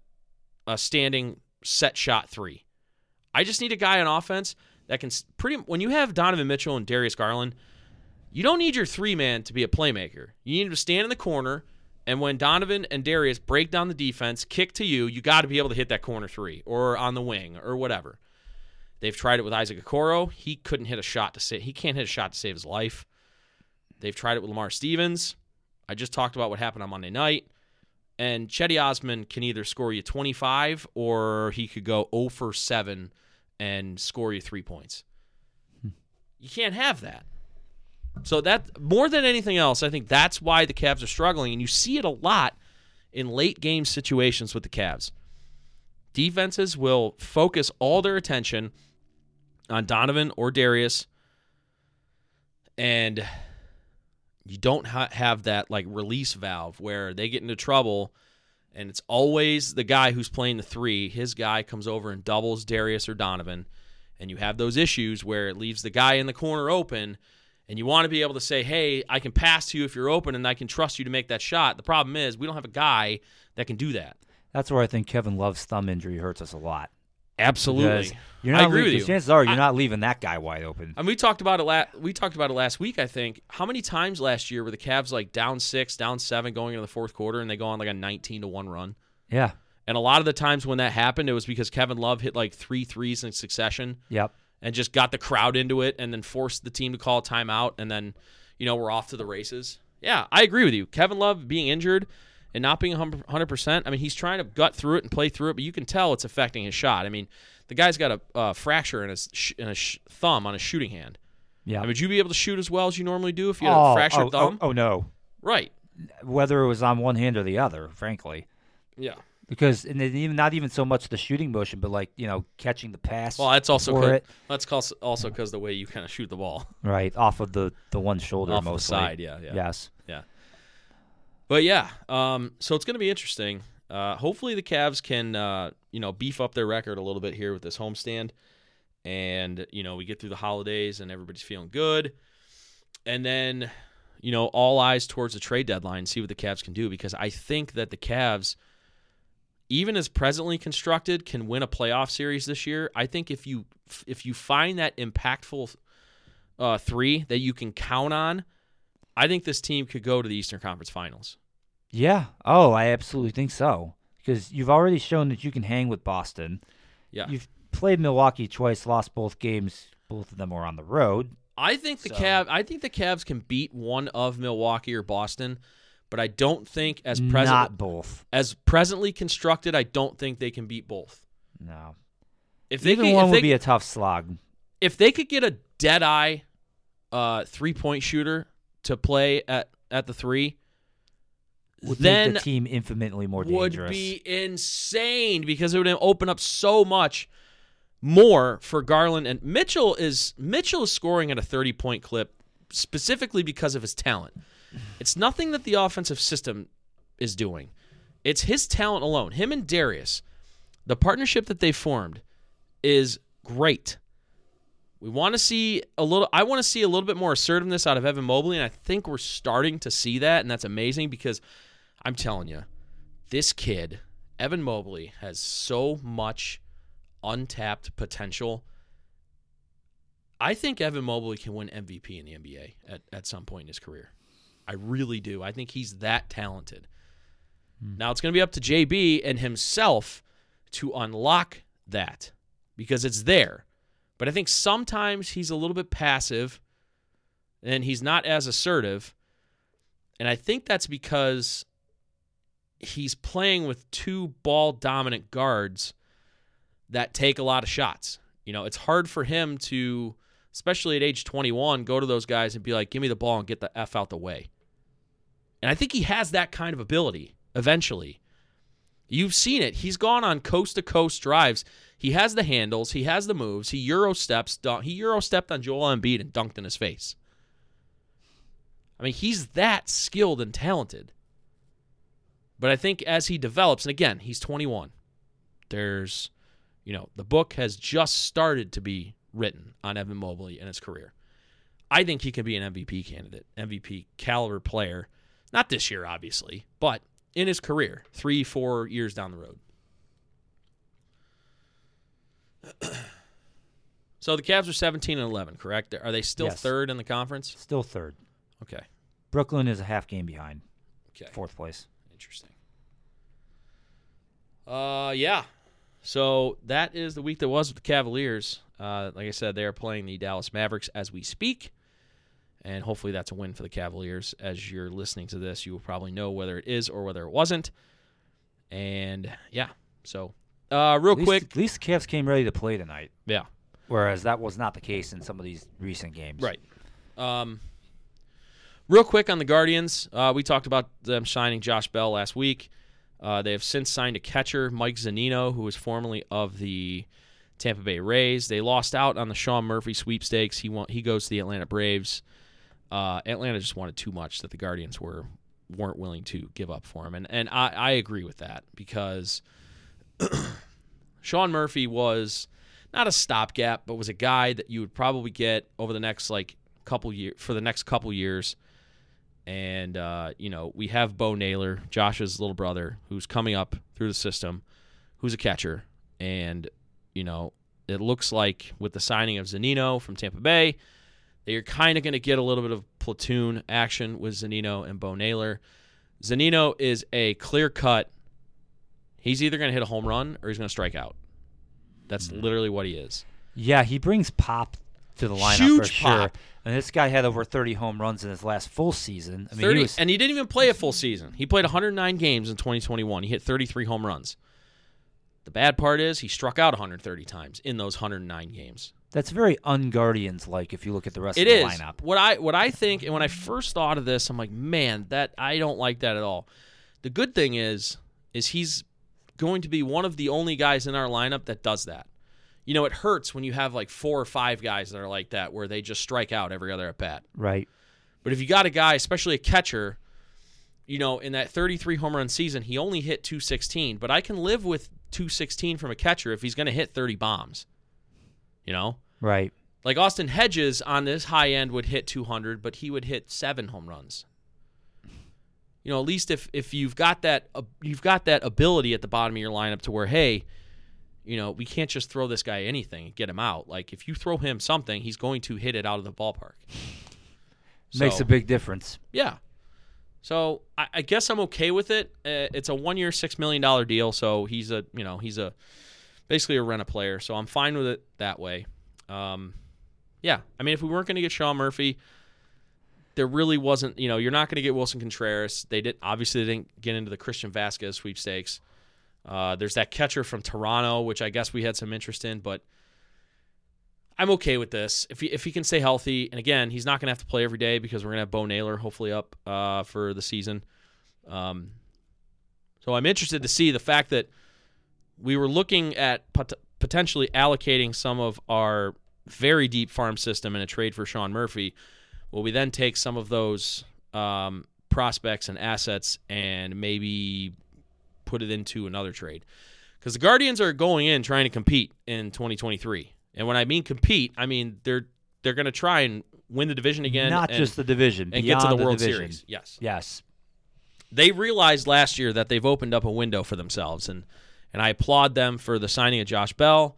a standing set shot three. I just need a guy on offense that can pretty. When you have Donovan Mitchell and Darius Garland, you don't need your three man to be a playmaker. You need to stand in the corner, and when Donovan and Darius break down the defense, kick to you, you got to be able to hit that corner three or on the wing or whatever. They've tried it with Isaac Okoro. He couldn't hit a shot to save. He can't hit a shot to save his life. They've tried it with Lamar Stevens. I just talked about what happened on Monday night. And Cedi Osman can either score you 25 or he could go 0 for 7 and score you three points. Hmm. You can't have that. So that more than anything else, I think that's why the Cavs are struggling, and you see it a lot in late game situations with the Cavs. Defenses will focus all their attention on Donovan or Darius, and you don't ha- have that like release valve where they get into trouble, and it's always the guy who's playing the three. His guy comes over and doubles Darius or Donovan, and you have those issues where it leaves the guy in the corner open and you want to be able to say, "Hey, I can pass to you if you're open, and I can trust you to make that shot." The problem is we don't have a guy that can do that. That's where I think Kevin Love's thumb injury hurts us a lot. Absolutely. You're I not agree leaving- with you. Chances are you're I- not leaving that guy wide open. And we talked about it. La- we talked about it last week. I think. How many times last year were the Cavs like down six, down seven, going into the fourth quarter, and they go on like a 19 to one run? Yeah. And a lot of the times when that happened, it was because Kevin Love hit like three threes in succession Yep. and just got the crowd into it, and then forced the team to call a timeout, and then you know we're off to the races. Yeah, I agree with you. Kevin Love being injured and not being 100%. I mean, he's trying to gut through it and play through it, but you can tell it's affecting his shot. I mean, the guy's got a uh, fracture in his sh- in his sh- thumb on his shooting hand. Yeah. I mean, would you be able to shoot as well as you normally do if you had a oh, fractured oh, thumb? Oh, oh, no. Right. Whether it was on one hand or the other, frankly. Yeah. Because and then even not even so much the shooting motion, but like you know catching the pass. Well, that's also it, that's also because the way you kind of shoot the ball right off of the the one shoulder off mostly. side. Yeah. Yeah. Yes. But yeah, um, so it's going to be interesting. Uh, hopefully, the Cavs can uh, you know beef up their record a little bit here with this homestand, and you know we get through the holidays and everybody's feeling good, and then you know all eyes towards the trade deadline, see what the Cavs can do because I think that the Cavs, even as presently constructed, can win a playoff series this year. I think if you if you find that impactful uh, three that you can count on, I think this team could go to the Eastern Conference Finals. Yeah. Oh, I absolutely think so. Because you've already shown that you can hang with Boston. Yeah. You've played Milwaukee twice, lost both games. Both of them were on the road. I think the So- Cav I think the Cavs can beat one of Milwaukee or Boston, but I don't think as present Not both. as presently constructed, I don't think they can beat both. No. If they Even could, one if would they, be a tough slog. if they could get a dead eye uh, three point shooter to play at at the three, Would then the team infinitely more would dangerous. be insane because it would open up so much more for Garland and Mitchell is Mitchell is scoring at a 30 point clip specifically because of his talent. It's nothing that the offensive system is doing. It's his talent alone. Him and Darius, the partnership that they formed is great. We want to see a little I want to see a little bit more assertiveness out of Evan Mobley and I think we're starting to see that and that's amazing because I'm telling you, this kid, Evan Mobley, has so much untapped potential. I think Evan Mobley can win MVP in the NBA at, at some point in his career. I really do. I think he's that talented. Hmm. Now it's going to be up to JB and himself to unlock that because it's there. But I think sometimes he's a little bit passive and he's not as assertive. And I think that's because he's playing with two ball dominant guards that take a lot of shots. You know, it's hard for him to, especially at age 21, go to those guys and be like, give me the ball and get the F out the way. And I think he has that kind of ability eventually. You've seen it. He's gone on coast to coast drives. He has the handles, he has the moves, he euro steps, he euro stepped on Joel Embiid and dunked in his face. I mean, he's that skilled and talented. But I think as he develops, and again, he's 21. There's, you know, the book has just started to be written on Evan Mobley and his career. I think he can be an MVP candidate, MVP caliber player. Not this year, obviously, but in his career, three, four years down the road. <clears throat> so the Cavs are 17 and 11, correct? Are they still Yes. third in the conference? Still third. Okay. Brooklyn is a half game behind. Okay. Fourth place. Interesting. Uh, yeah. So that is the week that was with the Cavaliers. Uh, like I said, they are playing the Dallas Mavericks as we speak, and hopefully that's a win for the Cavaliers. As you're listening to this, you will probably know whether it is or whether it wasn't. And yeah, so uh, real At least, quick, At least the Cavs came ready to play tonight, yeah, whereas that was not the case in some of these recent games. Right. Um, real quick on the Guardians, uh, we talked about them signing Josh Bell last week. Uh, they have since signed a catcher, Mike Zunino, who was formerly of the Tampa Bay Rays. They lost out on the Sean Murphy sweepstakes. He want, he goes to the Atlanta Braves. Uh, Atlanta just wanted too much that the Guardians were weren't willing to give up for him, and and I, I agree with that because <clears throat> Sean Murphy was not a stopgap, but was a guy that you would probably get over the next like couple year for the next couple years. And uh, you know, we have Bo Naylor, Josh's little brother, who's coming up through the system, who's a catcher, and you know, it looks like with the signing of Zunino from Tampa Bay, that you're kind of going to get a little bit of platoon action with Zunino and Bo Naylor. Zunino is a clear cut. He's either going to hit a home run or he's going to strike out. That's hmm. literally what he is. Yeah, he brings pop to the lineup for Huge sure. pop. And this guy had over 30 home runs in his last full season. I mean, 30, he was and he didn't even play a full season. He played 109 games in 2021. He hit 33 home runs. The bad part is he struck out 130 times in those 109 games. that's very unguardians like if you look at the rest It of the is lineup. what I what I think, and when I first thought of this, I'm like, man, that I don't like that at all. The good thing is, is he's going to be one of the only guys in our lineup that does that. You know, it hurts when you have like four or five guys that are like that, where they just strike out every other at bat. Right. But if you got a guy, especially a catcher, you know, in that 33 home run season, he only hit 216. But I can live with 216 from a catcher if he's going to hit 30 bombs. You know, Right. like Austin Hedges on this high end would hit 200, but he would hit seven home runs. You know, at least if if you've got that uh, you've got that ability at the bottom of your lineup to where hey, you know, we can't just throw this guy anything and get him out. Like if you throw him something, he's going to hit it out of the ballpark. <laughs> Makes a big difference. yeah. So I, I guess I'm okay with it. Uh, it's a one-year, six million dollar deal. So he's a, you know, he's a basically a rent a player. So I'm fine with it that way. Um, yeah. I mean, if we weren't going to get Sean Murphy, there really wasn't. You know, you're not going to get Willson Contreras. They did obviously they didn't get into the Christian Vázquez sweepstakes. Uh, there's that catcher from Toronto, which I guess we had some interest in, but I'm okay with this. If he if he can stay healthy, and again, he's not going to have to play every day because we're going to have Bo Naylor hopefully up uh, for the season. Um, so I'm interested to see the fact that we were looking at pot- potentially allocating some of our very deep farm system in a trade for Sean Murphy. Will we then take some of those um, prospects and assets and maybe put it into another trade? Because the Guardians are going in trying to compete in 2023, and when I mean compete, I mean they're they're going to try and win the division again, Not and, just the division, and get to the beyond World division. Series. Yes, Yes. they realized last year that they've opened up a window for themselves, and and I applaud them for the signing of Josh Bell,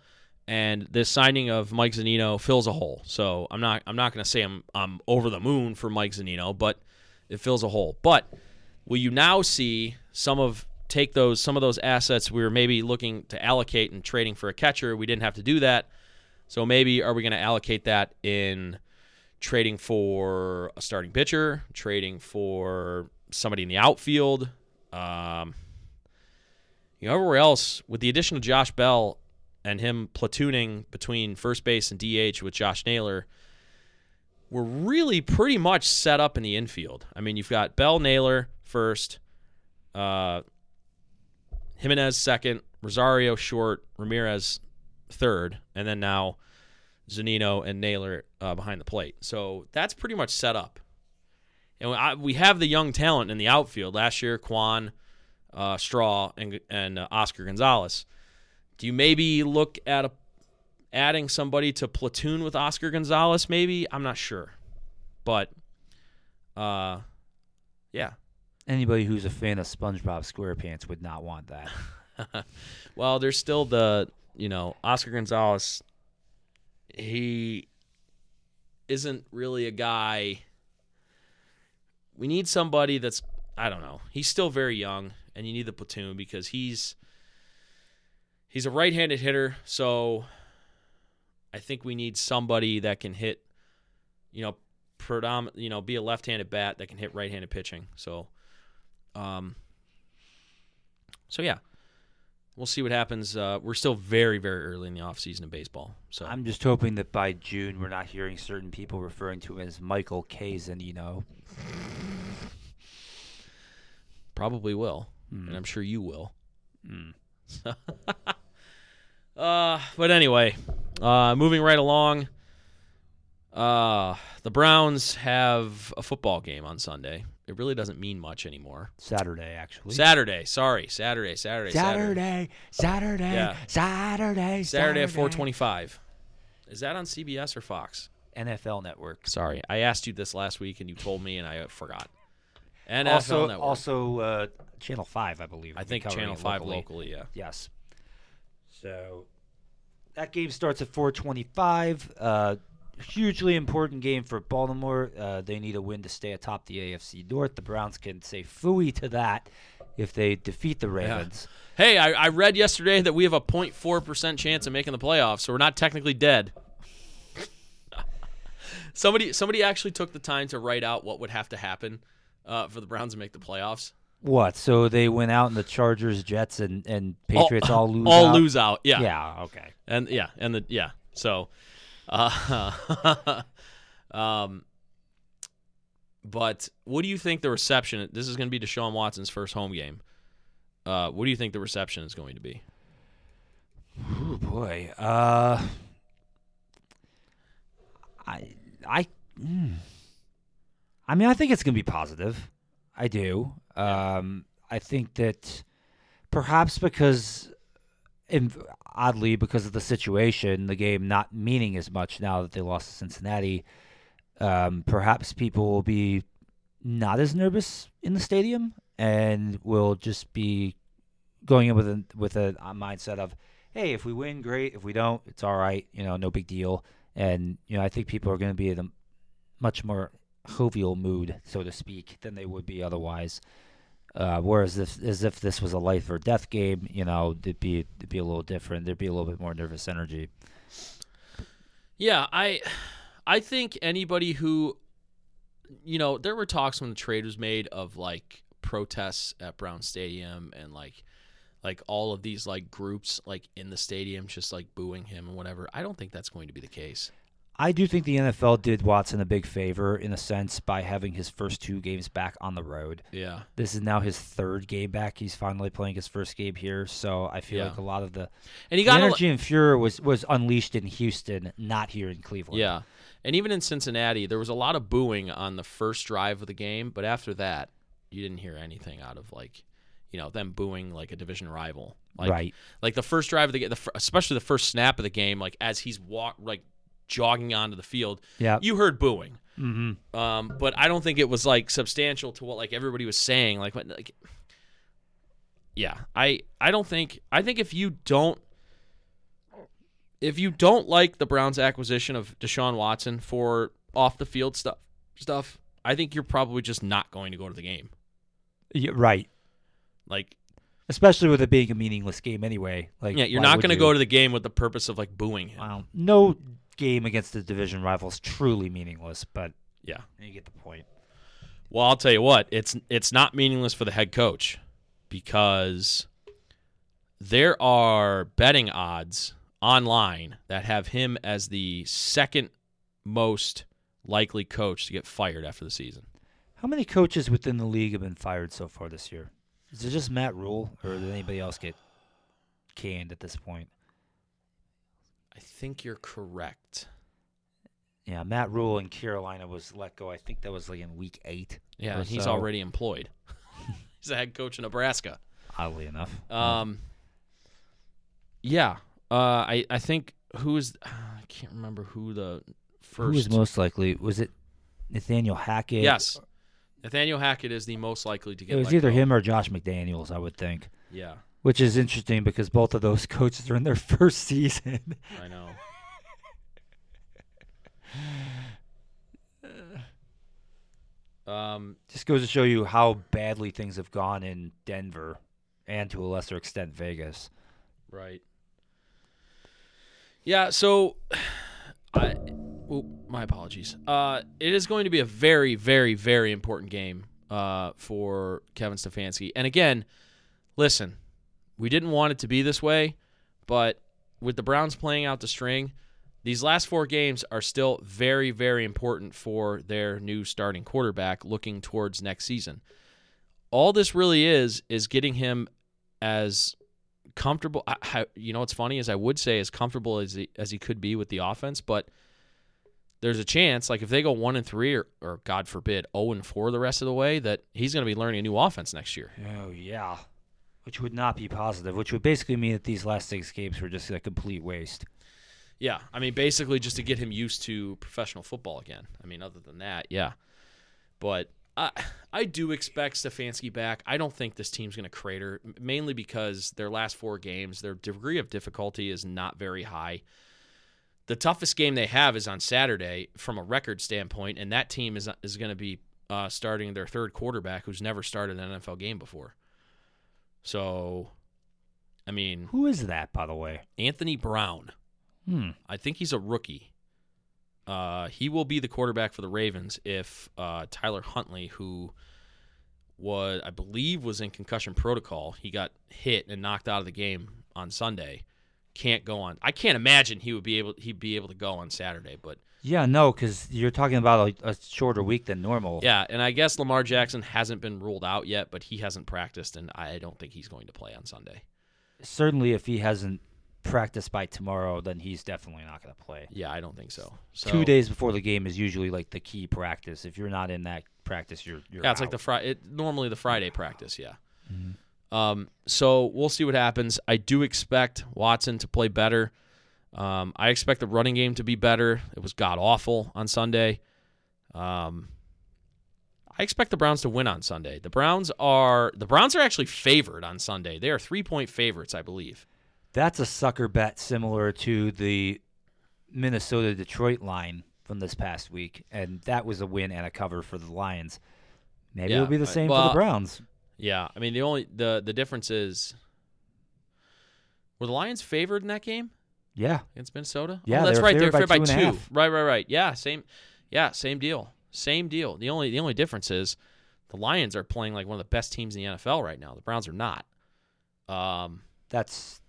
and this signing of Mike Zunino fills a hole. So I'm not I'm not going to say I'm I'm over the moon for Mike Zunino, but it fills a hole. But will you now see some of take those some of those assets we were maybe looking to allocate and trading for a catcher? We didn't have to do that. So maybe are we going to allocate that in trading for a starting pitcher, trading for somebody in the outfield. Um, you know, everywhere else, with the addition of Josh Bell and him platooning between first base and DH with Josh Naylor, we're really pretty much set up in the infield. I mean, you've got Bell, Naylor first, uh, Giménez second, Rosario short, Ramirez third, and then now Zunino and Naylor uh, behind the plate. So that's pretty much set up. And we have the young talent in the outfield. Last year, Kwan, uh, Straw, and, and uh, Oscar Gonzalez. Do you maybe look at a, adding somebody to platoon with Oscar Gonzalez? Maybe I'm not sure, but uh, yeah. Anybody who's a fan of SpongeBob SquarePants would not want that. <laughs> Well, there's still the you know Oscar Gonzalez. He isn't really a guy. We need somebody that's I don't know. He's still very young, and you need the platoon because he's he's a right-handed hitter. So I think we need somebody that can hit, you know, predominant, you know, be a left-handed bat that can hit right-handed pitching. So, um, so yeah, we'll see what happens. Uh, we're still very, very early in the offseason of baseball. So I'm just hoping that by June we're not hearing certain people referring to him as Michael Kazin, you know. probably will, Hmm. and I'm sure you will. Mm. <laughs> Uh, but anyway, uh, moving right along. Uh, the Browns have a football game on Sunday. It really doesn't mean much anymore. Saturday, actually. Saturday, sorry, Saturday, Saturday, Saturday, Saturday, Saturday, Yeah. Saturday, Saturday at 4:25. Is that on CBS or Fox? NFL Network. Sorry, I asked you this last week and you told me and I forgot. NFL also, Network. also uh, Channel Five, I believe. I think Channel Five locally. locally. Yeah. Yes. So that game starts at 425. Uh, hugely important game for Baltimore. Uh, they need a win to stay atop the AFC North. The Browns can say fooey to that if they defeat the Ravens. Hey, I, I read yesterday that we have a 0.4% chance of making the playoffs, so we're not technically dead. <laughs> somebody somebody actually took the time to write out what would have to happen uh, for the Browns to make the playoffs. What? So they went out and the Chargers, Jets, and, and Patriots all, <laughs> lose. All out? lose out. Yeah. Yeah. Okay. And yeah, and the yeah. So uh <laughs> um but what do you think the reception this is going to be Deshaun Watson's first home game. Uh what do you think the reception is going to be? Oh boy. Uh, I I. mm. I mean, I think it's gonna be positive. I do. Um, I think that perhaps because, in, oddly, because of the situation, the game not meaning as much now that they lost to Cincinnati, um, perhaps people will be not as nervous in the stadium and will just be going in with a with a, mindset of, hey, if we win, great. If we don't, it's all right. You know, no big deal. And you know, I think people are going to be in a much more jovial mood, so to speak, than they would be otherwise. Uh, whereas if as if this was a life or death game, you know, it'd be it'd be a little different. There'd be a little bit more nervous energy. Yeah, I I think anybody who you know, there were talks when the trade was made of like protests at Brown Stadium and like like all of these like groups like in the stadium just like booing him and whatever. I don't think that's going to be the case. I do think the NFL did Watson a big favor in a sense by having his first two games back on the road. Yeah. This is now his third game back. He's finally playing his first game here, so I feel Yeah. like a lot of the, And he got energy and fury was was unleashed in Houston, not here in Cleveland. Yeah. And even in Cincinnati, there was a lot of booing on the first drive of the game, but after that, you didn't hear anything out of like, you know, them booing like a division rival. Like, right. Like the first drive of the game, the, especially the first snap of the game, like as he's walk like jogging onto the field, Yeah. you heard booing. mm-hmm. Um, but I don't think it was like substantial to what like everybody was saying. Like, what, like, yeah, I I don't think I think if you don't if you don't like the Browns' acquisition of Deshaun Watson for off the field stuff stuff, I think you're probably just not going to go to the game. Yeah, right. Like, Especially with it being a meaningless game anyway. Like, yeah, you're not going to go to the game with the purpose of like booing him. Wow. No game against the division rival is truly meaningless, but Yeah. you get the point. Well, I'll tell you what, it's it's not meaningless for the head coach because there are betting odds online that have him as the second most likely coach to get fired after the season. How many coaches within the league have been fired so far this year? Is it just Matt Rhule, or did anybody else get canned at this point? I think you're correct. Yeah, Matt Rhule in Carolina was let go. I think that was like in week eight. Yeah, or and he's so, already employed. <laughs> he's a head coach in Nebraska. oddly enough. Um, yeah, uh, I I think who is <sighs> I can't remember who the Who was first. most likely? Was it Nathaniel Hackett? yes, Nathaniel Hackett is the most likely to get. It was let either go. him or Josh McDaniels, I would think. Yeah, Which is interesting because both of those <laughs> coaches are in their <laughs> first season. I know. <laughs> Um, Just goes to show you how badly things have gone in Denver and to a lesser extent Vegas. right. Yeah, so <sighs> I oh, my apologies. Uh it is going to be a very very very important game uh for Kevin Stefanski. And again, listen, we didn't want it to be this way, but with the Browns playing out the string, these last four games are still very, very important for their new starting quarterback looking towards next season. All this really is is getting him as comfortable. You know, what's funny is I would say as comfortable as he, as he could be with the offense, but there's a chance, like if they go one and three, or, or God forbid, zero and four the rest of the way, that he's going to be learning a new offense next year. Oh yeah. Which would not be positive, which would basically mean that these last six games were just a complete waste. Yeah, I mean, basically just to get him used to professional football again. I mean, other than that, yeah. But I, I do expect Stefanski back. I don't think this team's going to crater, mainly because their last four games, their degree of difficulty is not very high. The toughest game they have is on Saturday from a record standpoint, and that team is is going to be uh, starting their third quarterback, who's never started an NFL game before. So, I mean, Who is that, by the way? Anthony Brown. Hmm. I think he's a rookie. Uh, he will be the quarterback for the Ravens if uh, Tyler Huntley, who was I believe was in concussion protocol, he got hit and knocked out of the game on Sunday. Can't go on. I can't imagine he would be able he'd be able to go on Saturday, but Yeah, no, because you're talking about a, a shorter week than normal. yeah, and I guess Lamar Jackson hasn't been ruled out yet, but he hasn't practiced, and I don't think he's going to play on Sunday. Certainly, if he hasn't practiced by tomorrow, then he's definitely not going to play. Yeah, I don't think so. so Two days before the game is usually like the key practice. If you're not in that practice, you're you're Yeah, it's like the Friday. It, normally the Friday practice. Yeah. Um, so we'll see what happens. I do expect Watson to play better. Um, I expect the running game to be better. It was god awful on Sunday. Um, I expect the Browns to win on Sunday. The Browns are the Browns are actually favored on Sunday. They are three point favorites, I believe. That's a sucker bet similar to the Minnesota Detroit line from this past week, and that was a win and a cover for the Lions. Maybe Yeah, it'll be the same for well, the Browns. Yeah, I mean the only the the difference is were the Lions favored in that game? Yeah, against Minnesota. Yeah, oh, that's they right. They're favored by by two two. Right, right, right. Yeah, same. Yeah, same deal. Same deal. The only the only difference is the Lions are playing like one of the best teams in the NFL right now. The Browns are not. Um, that's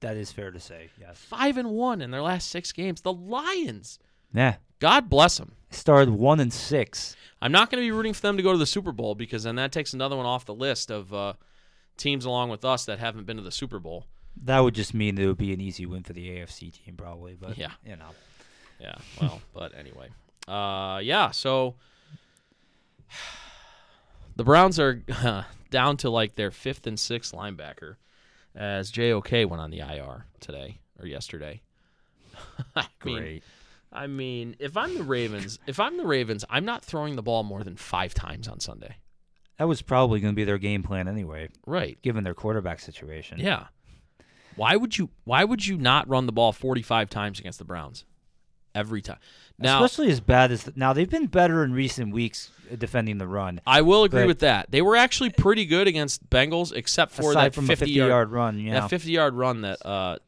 that is fair to say. Yes. five and one in their last six games. The Lions. Yeah. God bless them. Started one and six. I'm not going to be rooting for them to go to the Super Bowl because then that takes another one off the list of uh, teams along with us that haven't been to the Super Bowl. That would just mean it would be an easy win for the AFC team, probably. But Yeah. you know, Yeah. Well, <laughs> but anyway. Uh, yeah. So <sighs> the Browns are <laughs> down to like their fifth and sixth linebacker as JOK went on the IR today or yesterday. <laughs> I mean- great. I mean, if I'm the Ravens, if I'm the Ravens, I'm not throwing the ball more than five times on Sunday. That was probably going to be their game plan anyway, Right. given their quarterback situation. Yeah. Why would you? Why would you not run the ball 45 times against the Browns every time? Now, Especially as bad as now they've been better in recent weeks uh, defending the run. I will agree But- with that. They were actually pretty good against Bengals, except for that from 50 a 50 yard, yard run, yeah. that 50 yard run that uh,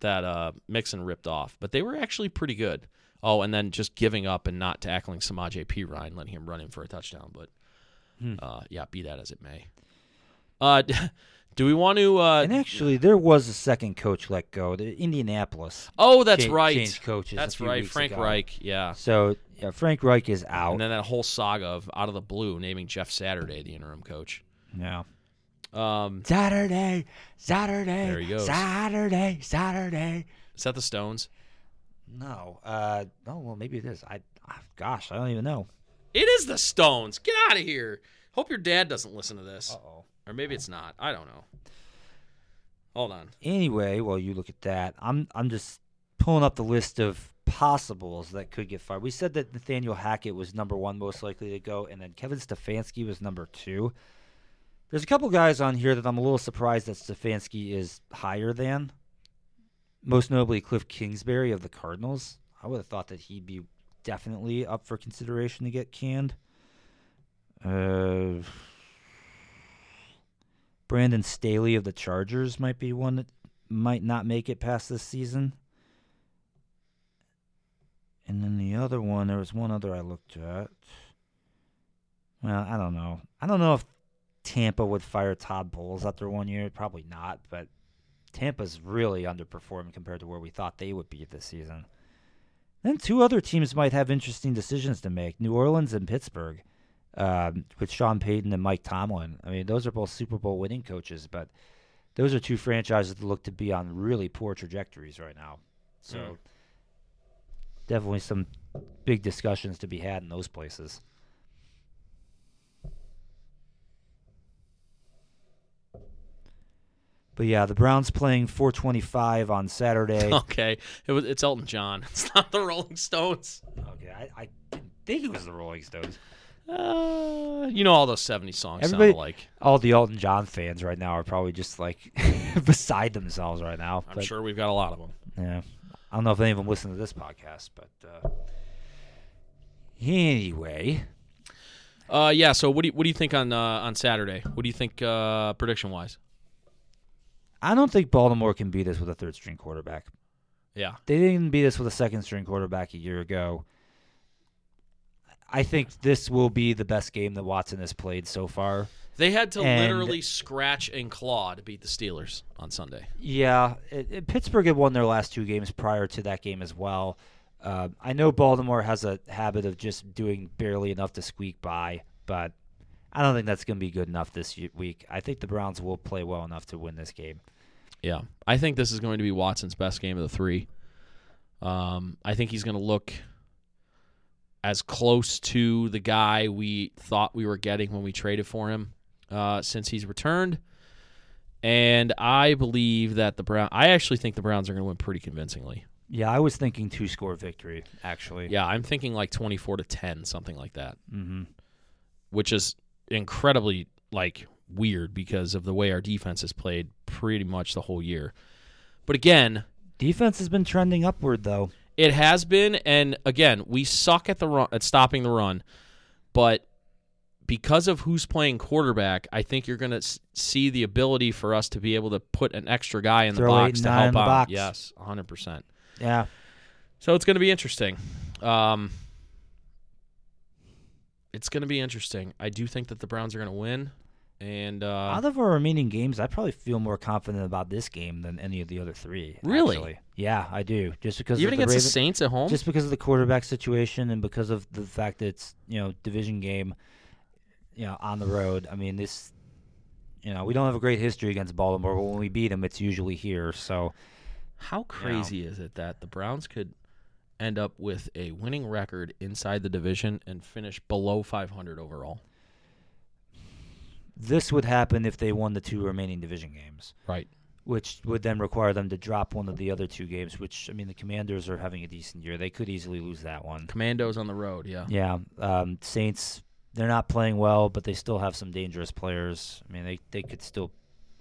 that uh, Mixon ripped off. But they were actually pretty good. Oh, and then just giving up and not tackling Samaje Perine, letting him run in for a touchdown. But Hmm. uh, yeah, be that as it may. Uh, <laughs> do we want to? Uh, and actually, there was a second coach let go. The Indianapolis. oh, that's cha- right. changed coaches That's right. Frank ago. Reich. Yeah. So yeah, Frank Reich is out. And then that whole saga of out of the blue naming Jeff Saturday the interim coach. yeah. Um, Saturday, Saturday, There he goes. Saturday, Saturday. is that the Stones? No, uh, oh well, maybe it is. I, ah, gosh, I don't even know. It is the Stones. Get out of here. Hope your dad doesn't listen to this. oh. Or maybe it's not. I don't know. Hold on. Anyway, while you look at that, I'm I'm just pulling up the list of possibles that could get fired. We said that Nathaniel Hackett was number one most likely to go, and then Kevin Stefanski was number two. There's a couple guys on here that I'm a little surprised that Stefanski is higher than. Most notably, Cliff Kingsbury of the Cardinals. I would have thought that he'd be definitely up for consideration to get canned. Uh, Brandon Staley of the Chargers might be one that might not make it past this season. And then the other one, there was one other I looked at. Well, I don't know. I don't know if Tampa would fire Todd Bowles after one year. Probably not, but Tampa's really underperforming compared to where we thought they would be this season. Then two other teams might have interesting decisions to make New Orleans and Pittsburgh um, with Sean Payton and Mike Tomlin. I mean, those are both Super Bowl winning coaches, but those are two franchises that look to be on really poor trajectories right now. So Mm. definitely some big discussions to be had in those places. But yeah, the Browns playing 425 on Saturday. <laughs> Okay. It was it's Elton John. <laughs> It's not the Rolling Stones. okay, I, I didn't think it was the Rolling Stones. Uh, you know all those 70 songs Everybody- sound alike. All the Elton John fans right now are probably just like <laughs> beside themselves right now. I'm but, sure we've got a lot of them. Yeah. I don't know if any of them listen to this podcast, but uh, anyway, Uh, yeah. So what do you, what do you think on uh, on Saturday? What do you think uh, prediction wise? I don't think Baltimore can beat us with a third string quarterback. Yeah. They didn't beat us with a second string quarterback a year ago. I think this will be the best game that Watson has played so far. They had to And- literally scratch and claw to beat the Steelers on Sunday. Yeah, it, it- Pittsburgh had won their last two games prior to that game as well. Uh, I know Baltimore has a habit of just doing barely enough to squeak by, but I don't think that's going to be good enough this week. I think the Browns will play well enough to win this game. Yeah, I think this is going to be Watson's best game of the three. Um, I think he's going to look as close to the guy we thought we were getting when we traded for him uh, since he's returned. And I believe that the Brown. I actually think the Browns are going to win pretty convincingly. Yeah, I was thinking two score victory actually. Yeah, I'm thinking like 24 to 10, something like that, hmm which is incredibly like weird because of the way our defense has played pretty much the whole year. But again, Defense has been trending upward though. It has been, and again, we suck at the run at stopping the run, but because of who's playing quarterback, I think you're going to see the ability for us to be able to put an extra guy in the Throw eight box to help out. box. Yes, 100. percent Yeah. So it's going to be interesting. Um, it's going to be interesting. I do think that the Browns are going to win, and uh, Out of our remaining games, I probably feel more confident about this game than any of the other three. Really? actually. Yeah, I do. Just because even of the against the Saints at home, just because of the quarterback situation and because of the fact that it's you know division game, you know on the road. I mean this, you know we don't have a great history against Baltimore, but when we beat them, it's usually here. So How crazy is it that the Browns could end up with a winning record inside the division and finish below 500 overall? This would happen if they won the two remaining division games, Right. which would then require them to drop one of the other two games. Which I mean the Commanders are having a decent year; they could easily lose that one. Commandos on the road, yeah. Yeah, um, Saints. They're not playing well, but they still have some dangerous players. I mean, they they could still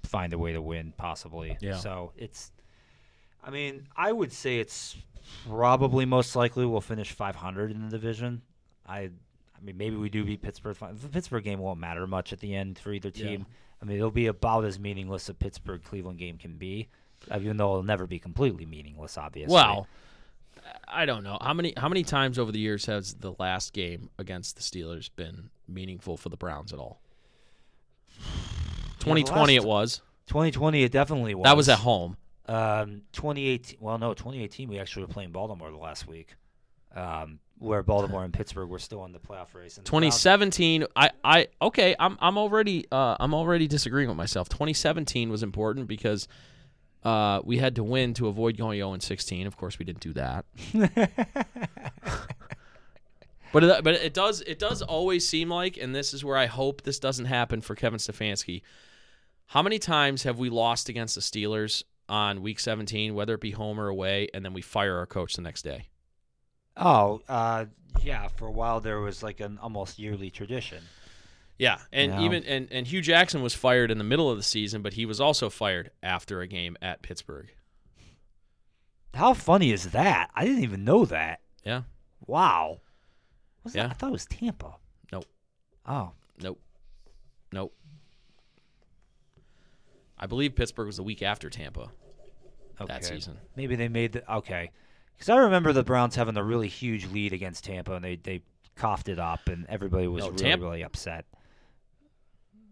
find a way to win, possibly. Yeah. So it's. I mean, I would say it's probably most likely we'll finish 500 in the division. I. I mean, maybe we do beat Pittsburgh. The Pittsburgh game won't matter much at the end for either Yeah. team. I mean, it'll be about as meaningless as a Pittsburgh Cleveland game can be, uh, even though it'll never be completely meaningless. Obviously. Well, I don't know. How many how many times over the years has the last game against the Steelers been meaningful for the Browns at all? <sighs> 2020 last- it was. 2020, it definitely was. That was at home. Um, 2018. Well, no, 2018. We actually were playing Baltimore the last week, um, where Baltimore and Pittsburgh were still in the playoff race. And Browns- 2017 I I okay, I'm I'm already uh I'm already disagreeing with myself. 2017 was important because uh we had to win to avoid going 0 and 16. Of course, we didn't do that. <laughs> But it, but it does it does always seem like, and this is where I hope this doesn't happen for Kevin Stefanski. How many times have we lost against the Steelers on Week 17, whether it be home or away, and then we fire our coach the next day? Oh, uh, yeah. For a while, there was like an almost yearly tradition. Yeah, and Yeah. even and, and Hue Jackson was fired in the middle of the season, but he was also fired after a game at Pittsburgh. How funny is that? I didn't even know that. Yeah, Wow. Was Yeah. that? I thought it was Tampa. Nope. Oh, nope, nope. I believe Pittsburgh was the week after Tampa okay. that season. Maybe they made the okay. Because I remember the Browns having a really huge lead against Tampa, and they they coughed it up, and everybody was No, really Tampa- really upset.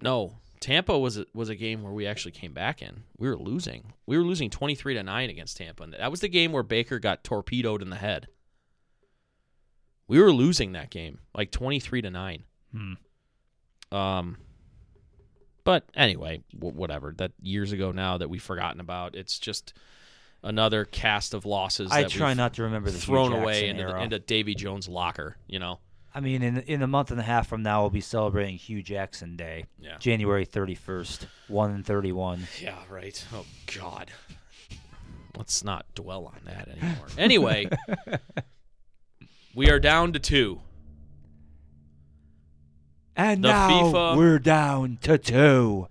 No, Tampa was a, was a game where we actually came back in. We were losing. We were losing twenty three to nine against Tampa, and that was the game where Baker got torpedoed in the head. We were losing that game, like twenty three to nine. Hmm. Um, but anyway, w- whatever. That years ago now that we've forgotten about. It's just another cast of losses. I try not to remember the thrown away into, the, into Davy Jones' locker. You know. I mean, in in a month and a half from now, we'll be celebrating Hue Jackson Day, Yeah. January thirty first, one and thirty one. Yeah, right. Oh God. Let's not dwell on that anymore. Anyway, we are down to two. And The now FIFA we're down to two.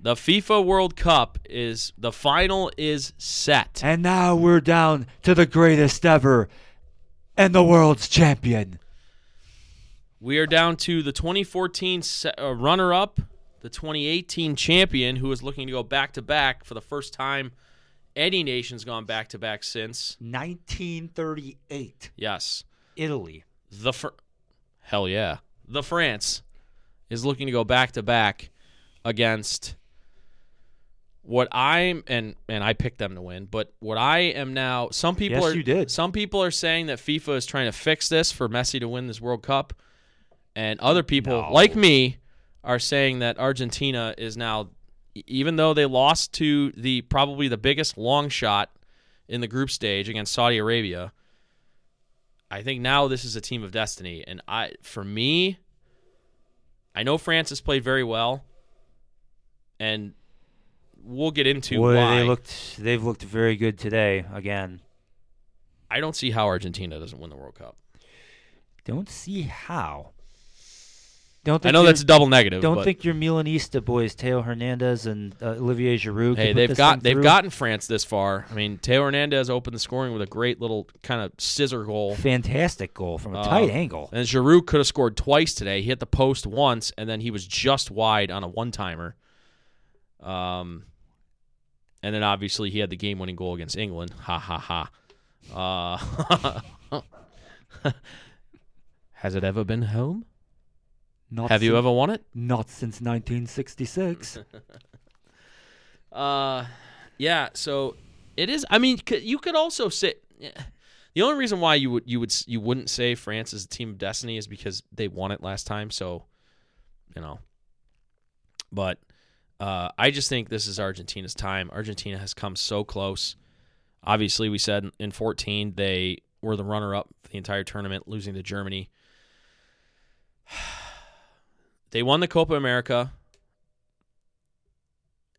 The FIFA World Cup is the final is set. And now we're down to the greatest ever and the world's champion. We are down to the 2014 uh, runner-up, the 2018 champion, who is looking to go back to back for the first time. Any nation's gone back to back since. 1938. Yes, Italy. the fr- hell yeah, the France is looking to go back to back against what I'm and and I picked them to win, but what I am now. Some people Yes, are you did. Some people are saying that FIFA is trying to fix this for Messi to win this World Cup, and other people No. like me are saying that Argentina is now, even though they lost to the probably the biggest long shot in the group stage against Saudi Arabia. I think now this is a team of destiny, and I for me, I know France has played very well, and we'll get into Boy, why. they looked they've looked very good today again. I don't see how Argentina doesn't win the World Cup. Don't see how. Don't I know that's a double negative. Don't think your Milanista boys, Theo Hernandez and uh, Olivier Giroud. Hey, they've got they've gotten France this far. I mean, Theo Hernandez opened the scoring with a great little kind of scissor goal. fantastic goal from a Uh, tight angle. And Giroud could have scored twice today. He hit the post once, and then he was just wide on a one timer. Um, and then obviously he had the game winning goal against England. Ha ha ha. Uh, <laughs> has it ever been home? Not Have you ever won it? Not since 1966. <laughs> Uh, yeah. So it is. I mean, you could also say the only reason why you would you would you wouldn't say France is a team of destiny is because they won it last time. So you know, but uh, I just think this is Argentina's time. Argentina has come so close. Obviously, we said in 14 they were the runner up for the entire tournament, losing to Germany. <sighs> They won the Copa America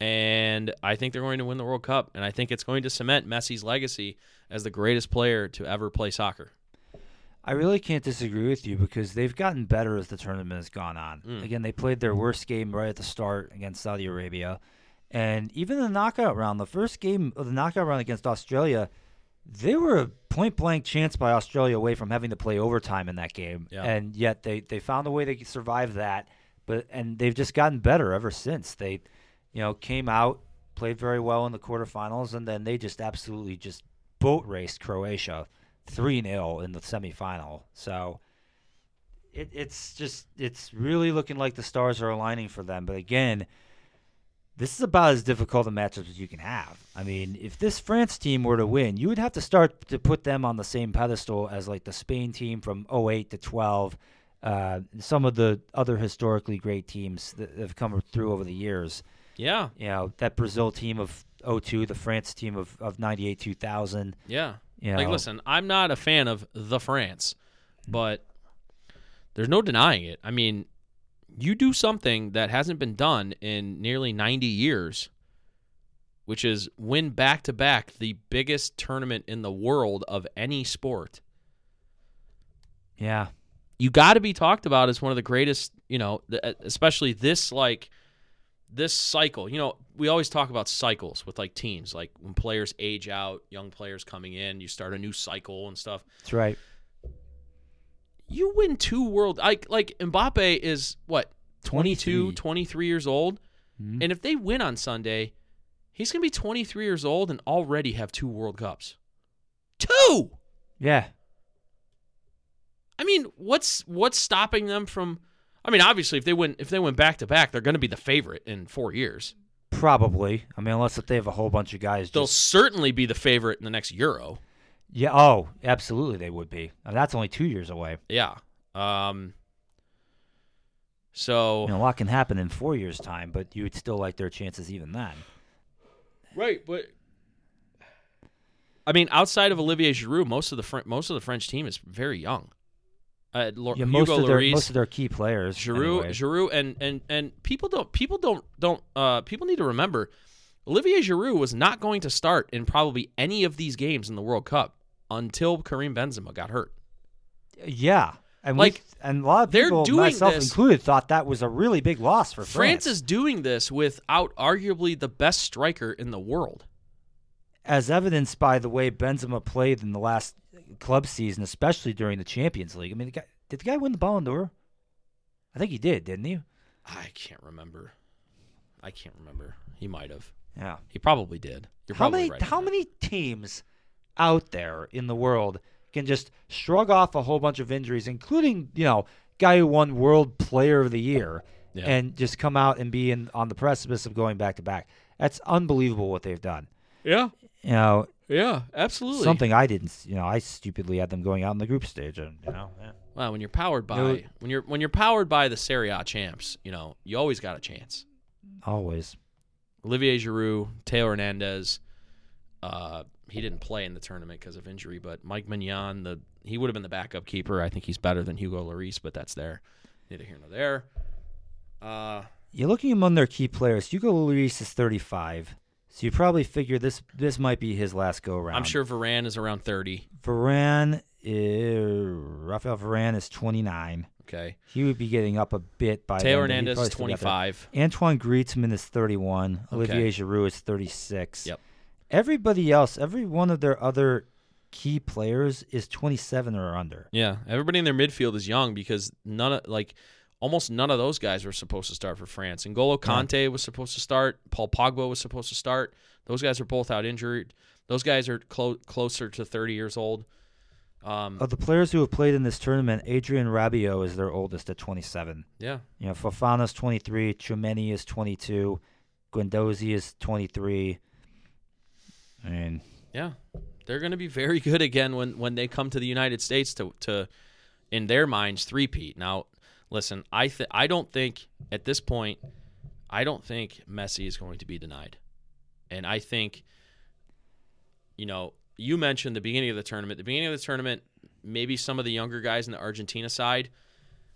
and I think they're going to win the World Cup, and I think it's going to cement Messi's legacy as the greatest player to ever play soccer. I really can't disagree with you because they've gotten better as the tournament has gone on. Mm. Again, they played their worst game right at the start against Saudi Arabia. And even the knockout round, the first game of the knockout round against Australia, they were a point blank chance by Australia away from having to play overtime in that game. Yeah. And yet they, they found a way to survive that. But and they've just gotten better ever since. They you know, came out, played very well in the quarterfinals, and then they just absolutely just boat raced Croatia 3 0 in the semifinal. So it, it's just, it's really looking like the stars are aligning for them. But again, this is about as difficult a matchup as you can have. I mean, if this France team were to win, you would have to start to put them on the same pedestal as like the Spain team from 08 to 12, uh, some of the other historically great teams that have come through over the years Yeah, you know that Brazil team of 02, the France team of, of 98 2000 yeah. You know Like, listen, I'm not a fan of the France, but there's no denying it. I mean, you do something that hasn't been done in nearly 90 years, which is win back to back the biggest tournament in the world of any sport. yeah you got to be talked about as one of the greatest, you know, especially this like this cycle. You know, we always talk about cycles with like teams, like when players age out, young players coming in, you start a new cycle and stuff. that's right You win two world like like Mbappe is what 22, 23. 23 years old, Mhm. and if they win on Sunday, he's going to be 23 years old and already have two World Cups. Two. yeah I mean, what's what's stopping them from? I mean, obviously, if they win if they win back to back, they're going to be the favorite in four years. probably I mean unless they have a whole bunch of guys They'll just certainly be the favorite in the next Euro. yeah oh absolutely they would be and that's only two years away Yeah. Um. So you know a lot can happen in four years time but you would still like their chances even then right, but I mean, outside of Olivier Giroud, most of the Fr- most of the French team is very young. Uh, Lo- yeah most Hugo of their Lloris, most of their key players Giroud, anyway. Giroud, and and and people don't people don't don't uh people need to remember, Olivier Giroud was not going to start in probably any of these games in the World Cup until Karim Benzema got hurt. yeah And Like, we, and a lot of people, myself this- included, thought that was a really big loss for France France. is doing this without arguably the best striker in the world. as evidenced by the way Benzema played in the last club season, especially during the Champions League. I mean, the guy, did the guy win the Ballon d'Or? I think he did, didn't he? I can't remember. I can't remember. He might have. Yeah. He probably did. You're how probably many right on how that. many teams out there in the world can just shrug off a whole bunch of injuries, including you know guy who won World Player of the Year, Yeah. and just come out and be in on the precipice of going back to back? That's unbelievable what they've done. Yeah. You know, Yeah. Absolutely. something I didn't. You know, I stupidly had them going out in the group stage, and you know, yeah. Well, when you're powered by No- when you're when you're powered by the Serie A champs, you know you always got a chance. always. Olivier Giroud, Theo Hernandez. Uh, he didn't play in the tournament because of injury, but Mike Maignan, the he would have been the backup keeper. I think he's better than Hugo Lloris, but that's there. Neither here nor there. Uh, You're looking among their key players. Hugo Lloris is 35, so you probably figure this this might be his last go round. I'm sure Varane is around 30. Varane, is, Rafael Varane is 29. Okay. He would be getting up a bit by Taylor then, Hernandez is probably still get there. 25. Antoine Griezmann is 31. Okay. Olivier Giroud is 36. Yep. Everybody else, every one of their other key players is 27 or under. Yeah, everybody in their midfield is young because none of like almost none of those guys were supposed to start for France. N'Golo Kanté was supposed to start. Paul Pogba was supposed to start. Those guys are both out injured. Those guys are clo- closer to 30 years old. Um, Of the players who have played in this tournament, Adrien Rabiot is their oldest at 27. yeah, You know, Fofana's 23, Tchouaméni is 22, Guendouzi is 23. I mean, yeah, they're going to be very <laughs> good again when when they come to the United States to to in their minds three-peat. Now, listen, I th- I don't think at this point, I don't think Messi is going to be denied, and I think, you know, you mentioned the beginning of the tournament. The beginning of the tournament, maybe some of the younger guys in the Argentina side,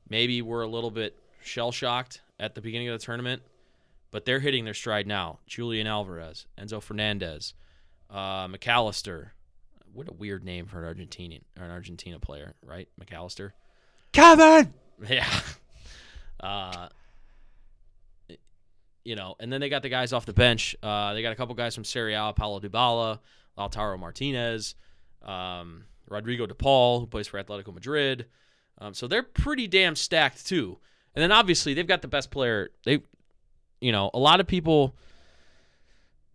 maybe were a little bit shell shocked at the beginning of the tournament, but they're hitting their stride now. Julian Alvarez, Enzo Fernandez, uh, Mac Allister. What a weird name for an Argentinian or an Argentina player, right? Mac Allister. Kevin! <laughs> Yeah. Uh, you know, and then they got the guys off the bench. Uh, they got a couple guys from Serie A, Paulo Dybala, Lautaro Martinez, um, Rodrigo De Paul, who plays for Atletico Madrid. Um, so they're pretty damn stacked too. And then obviously they've got the best player. They, you know, a lot of people.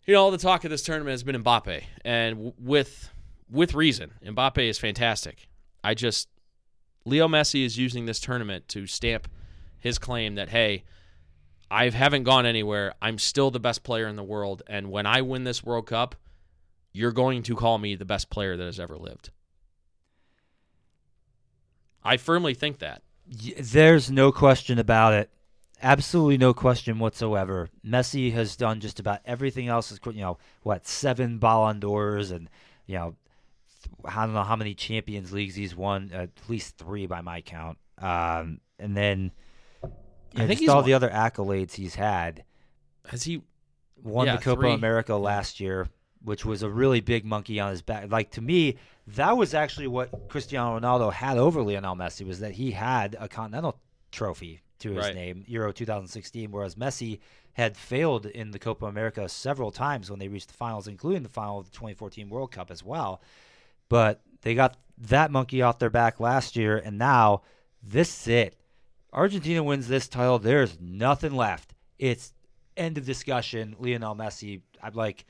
You know, all the talk of this tournament has been Mbappe, and w- with with reason. Mbappe is fantastic. I just Leo Messi is using this tournament to stamp his claim that hey, I haven't gone anywhere. I'm still the best player in the world, and when I win this World Cup, you're going to call me the best player that has ever lived. I firmly think that. There's no question about it. Absolutely no question whatsoever. Messi has done just about everything else. You know what seven Ballon d'Ors and you know I don't know how many Champions Leagues he's won. At least three by my count. Um, and then you I think all won- the other accolades he's had. Has he? Won Yeah, the Copa three. America last year, which was a really big monkey on his back. Like to me, that was actually what Cristiano Ronaldo had over Lionel Messi was that he had a continental trophy to his Right. name, Euro 2016, whereas Messi had failed in the Copa America several times when they reached the finals, including the final of the 2014 World Cup as well. But they got that monkey off their back last year, and now this is it. Argentina wins this title. There's nothing left. It's end of discussion. Lionel Messi. I'm like.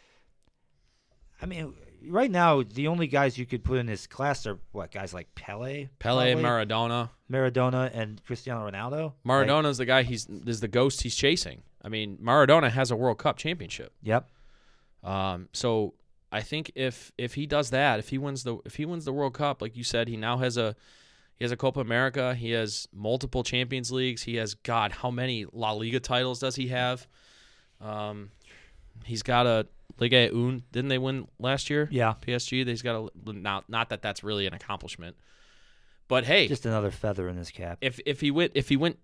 I mean, right now the only guys you could put in this class are what guys like Pele, Pele, probably? Maradona. Maradona, and Cristiano Ronaldo. Like, Maradona's the guy. He's is the ghost he's chasing. I mean, Maradona has a World Cup championship. yep. Um, so I think if if he does that, if he wins the if he wins the World Cup, like you said, he now has a he has a Copa America. He has multiple Champions Leagues. He has God, how many La Liga titles does he have? Um, he's got a Liga Un. Didn't they win last year? Yeah. PSG. He's got a not not that that's really an accomplishment, but hey, Just another feather in his cap. if if he went if he win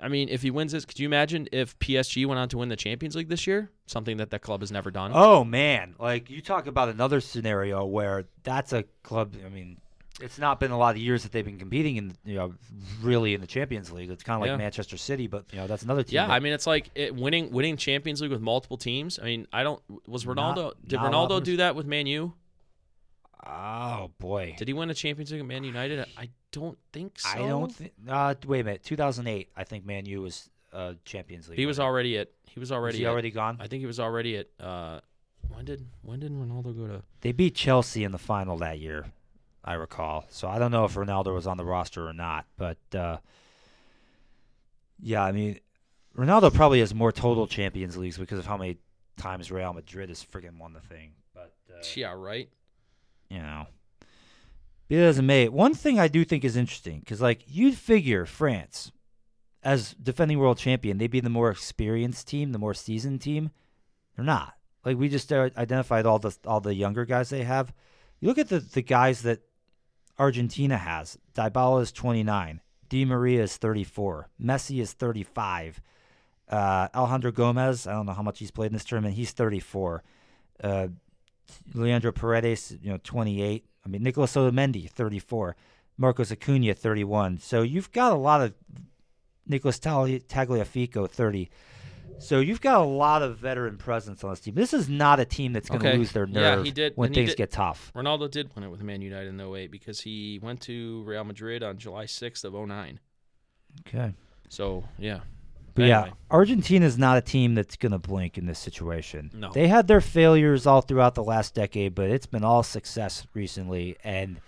I mean if he wins this could you imagine if PSG went on to win the Champions League this year something that that club has never done Oh man, like you talk about another scenario where that's a club. I mean, it's not been a lot of years that they've been competing in you know really in the Champions League. It's kind of like Yeah. Manchester City, but you know that's another team. Yeah, that- I mean it's like it, winning winning Champions League with multiple teams. I mean, I don't was Not- Ronaldo did not Ronaldo do that with Man U? Oh boy, Did he win a Champions League with Man United? I don't think so. I don't think. Uh, wait a minute, 2008. I think Man U was uh, Champions League. he was already at he was already Was he at- already gone? I think he was already at uh when did when did Ronaldo go to They beat Chelsea in the final that year, I recall. So I don't know if Ronaldo was on the roster or not, but uh, yeah, I mean, Ronaldo probably has more total Champions Leagues because of how many times Real Madrid has friggin' won the thing. But uh, Yeah, right. You know, it may, one thing I do think is interesting because, like, you'd figure France, as defending world champion, they'd be the more experienced team, the more seasoned team. They're not. Like we just uh, identified all the all the younger guys they have. You look at the the guys that Argentina has. Dybala is 29. Di Maria is 34. Messi is 35. Uh, Alejandro Gomez, I don't know how much he's played in this tournament. He's 34. Uh, Leandro Paredes, you know, 28. I mean, Nicolas Otamendi, 34. Marcos Acuna, 31. So you've got a lot of Nicolas Tagliafico, 30. So you've got a lot of veteran presence on this team. This is not a team that's going to Okay. lose their Yeah, nerve he did- when and things did- get tough. Ronaldo did win it with Man United in 08 because he went to Real Madrid on July 6th of 09. Okay. So, yeah. But yeah, Anyway. Argentina's not a team that's going to blink in this situation. No. They had their failures all throughout the last decade, but it's been all success recently and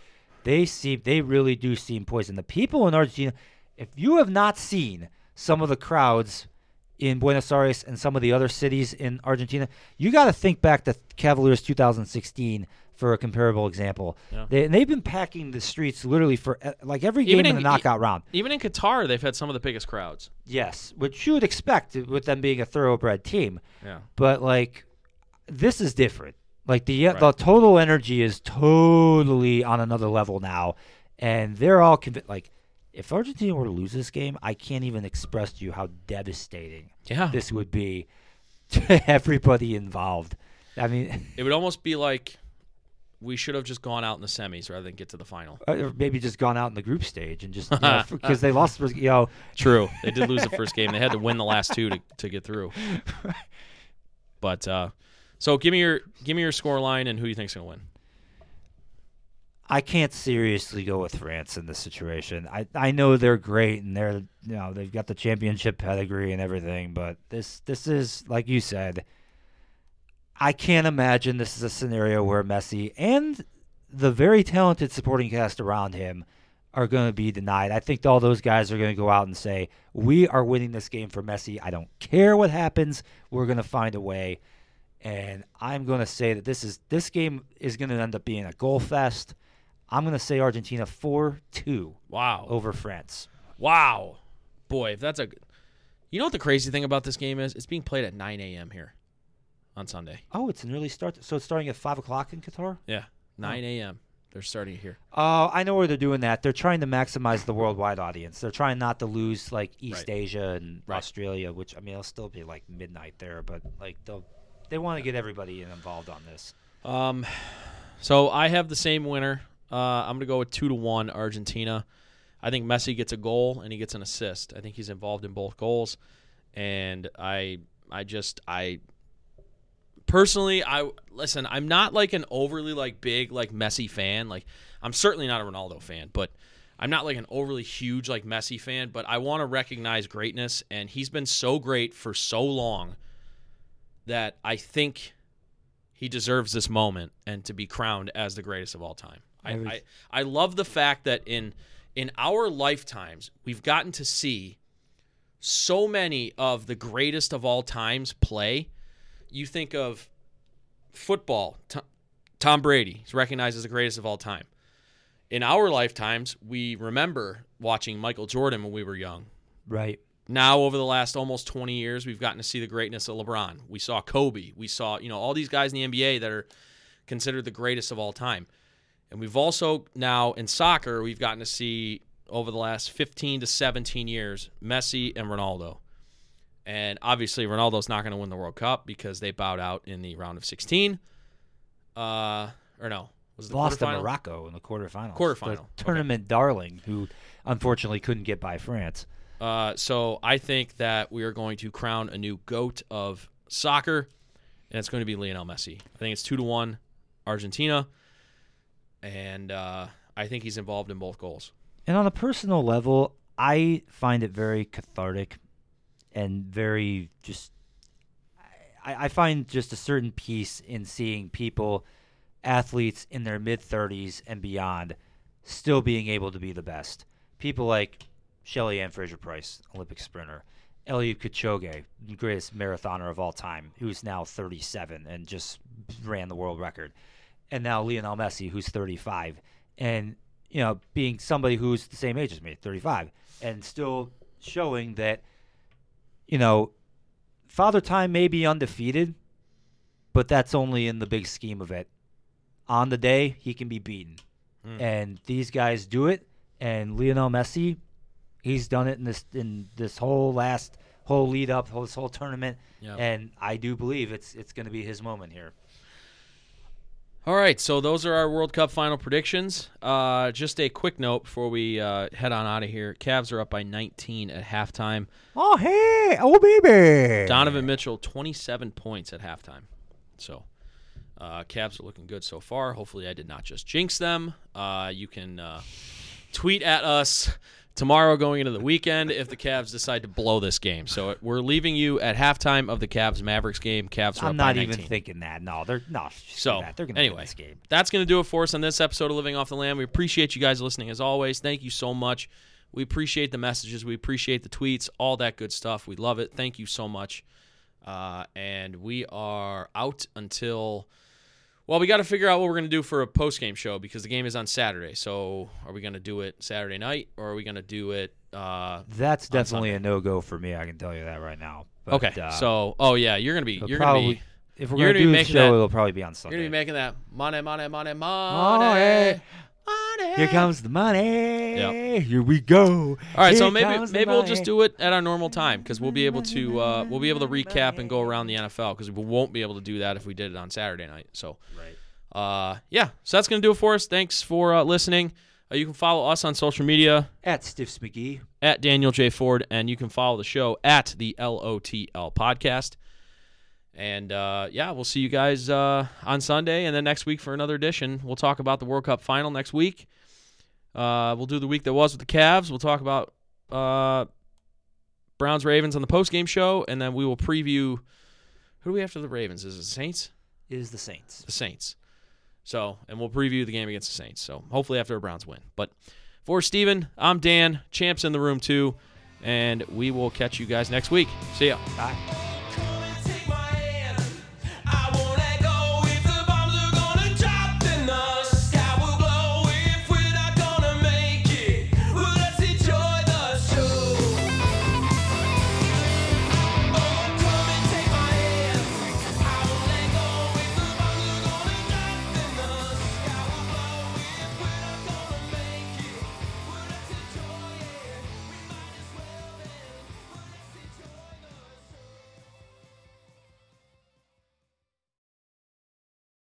they seem they really do seem poised. And the people in Argentina, if you have not seen some of the crowds in Buenos Aires and some of the other cities in Argentina, you got to think back to Cavaliers 2016 for a comparable example. Yeah. They, they've been packing the streets literally for uh, like every game Even in the in- knockout round. Even in Qatar, they've had some of the biggest crowds. Yes, which you would expect with them being a thoroughbred team. Yeah. But like, this is different. Like the the total energy is totally on another level now, and they're all convinced. Like, if Argentina were to lose this game, I can't even express to you how devastating Yeah. this would be <laughs> to everybody involved. I mean, It would almost be like we should have just gone out in the semis rather than get to the final. or maybe just gone out in the group stage and just <laughs> because they lost. You know, True. They did lose the <laughs> first game. They had to win the last two to, to get through. <laughs> But uh so give me your give me your score line and who you think's gonna win. I can't seriously go with France in this situation. I I know they're great and they're you know they've got the championship pedigree and everything, but this this is like you said. I can't imagine this is a scenario where Messi and the very talented supporting cast around him are going to be denied. I think all those guys are going to go out and say, "We are winning this game for Messi. I don't care what happens. We're going to find a way." And I'm going to say that this is this game is going to end up being a goal fest. I'm going to say Argentina 4-2 Wow. over France. Wow. Boy, if that's a You know what the crazy thing about this game is? It's being played at nine AM here on Sunday. Oh, it's an early start. So it's starting at 5 o'clock in Qatar? Yeah. Nine AM. They're starting here. Oh, I know where they're doing that. They're trying to maximize the worldwide audience. They're trying not to lose like East Right. Asia and Right. Australia, which I mean it'll still be like midnight there, but like they'll they want to get everybody involved on this. Um, so I have the same winner. Uh, I'm gonna go with two to one Argentina. I think Messi gets a goal and he gets an assist. I think he's involved in both goals, and I I just I personally I listen. I'm not like an overly like big like Messi fan. Like I'm certainly not a Ronaldo fan, but I'm not like an overly huge like Messi fan. But I want to recognize greatness, and he's been so great for so long that I think he deserves this moment and to be crowned as the greatest of all time. I, I, I love the fact that in in our lifetimes we've gotten to see so many of the greatest of all times play. You think of football, Tom, Tom Brady is recognized as the greatest of all time. In our lifetimes, we remember watching Michael Jordan when we were young. Right. now over the last almost 20 years we've gotten to see the greatness of lebron. We saw kobe. We saw you know all these guys in the nba that are considered the greatest of all time. And we've also now in soccer we've gotten to see over the last 15 to 17 years messi and ronaldo and obviously ronaldo's not going to win the world cup because they bowed out in the round of 16 uh or no Was lost to? Morocco in the quarterfinals. Quarterfinal, The okay. tournament darling, who unfortunately couldn't get by France. Uh, so I think that we are going to crown a new goat of soccer, and it's going to be Lionel Messi. I think it's two to one, Argentina, and uh, I think he's involved in both goals. And on a personal level, I find it very cathartic and very just. I, I find just a certain peace in seeing people, athletes in their mid 30s and beyond, still being able to be the best. People like Shelly Ann Fraser Pryce, Olympic sprinter. Eliud Kipchoge, greatest marathoner of all time, who's now 37 and just ran the world record. And now Lionel Messi, who's 35. And, you know, being somebody who's the same age as me, 35, and still showing that, you know, Father Time may be undefeated, but that's only in the big scheme of it. On the day, he can be beaten. Mm. And these guys do it. And Lionel Messi, he's done it in this in this whole last whole lead up, whole, this whole tournament. Yeah. And I do believe it's it's going to be his moment here. All right, so those are our World Cup final predictions. Uh, just a quick note before we uh, head on out of here: Cavs are up by 19 at halftime. Oh hey, oh baby. Donovan Mitchell, 27 points at halftime. So, uh, Cavs are looking good so far. Hopefully, I did not just jinx them. Uh, you can uh, tweet at us tomorrow going into the weekend if the Cavs decide to blow this game. So, we're leaving you at halftime of the Cavs Mavericks game. Cavs I'm not even thinking that. No, they're no. screw So, they're to anyway, this game. that's going to do it for us on this episode of Living Off the Land. We appreciate you guys listening as always. Thank you so much. We appreciate the messages. We appreciate the tweets, all that good stuff. We love it. Thank you so much. Uh, and we are out until. Well, we got to figure out what we're going to do for a post game show because the game is on Saturday. So, are we going to do it Saturday night or are we going to do it? Uh, That's definitely a no go for me. I can tell you that right now. But, okay. uh, so, oh yeah, you're going to be you're going to be if we're going gonna do the show, that- it'll probably be on Sunday. you're going to be making that money, money, money, money, Money. Money. Here comes the money. Here we go. All right, so maybe maybe we'll just do it at our normal time because we'll be able to uh, we'll be able to recap and go around the NFL because we won't be able to do that if we did it on Saturday night. So, uh, yeah, so that's gonna do it for us. Thanks for uh, listening. Uh, you can follow us on social media at Stiffs McGee. at Daniel J Ford, and you can follow the show at the LOTL Podcast. And uh, yeah, we'll see you guys uh, on Sunday, and then next week for another edition. We'll talk about the World Cup final next week. Uh, we'll do the week that was with the Cavs. We'll talk about uh, Browns Ravens on the post game show, and then we will preview. Who do we have for the Ravens? Is it the Saints? Is the Saints. The Saints. So, and we'll preview the game against the Saints. So, hopefully after the Browns win. But for Steven, I'm Dan. Champs in the room too. And we will catch you guys next week. See ya. Bye.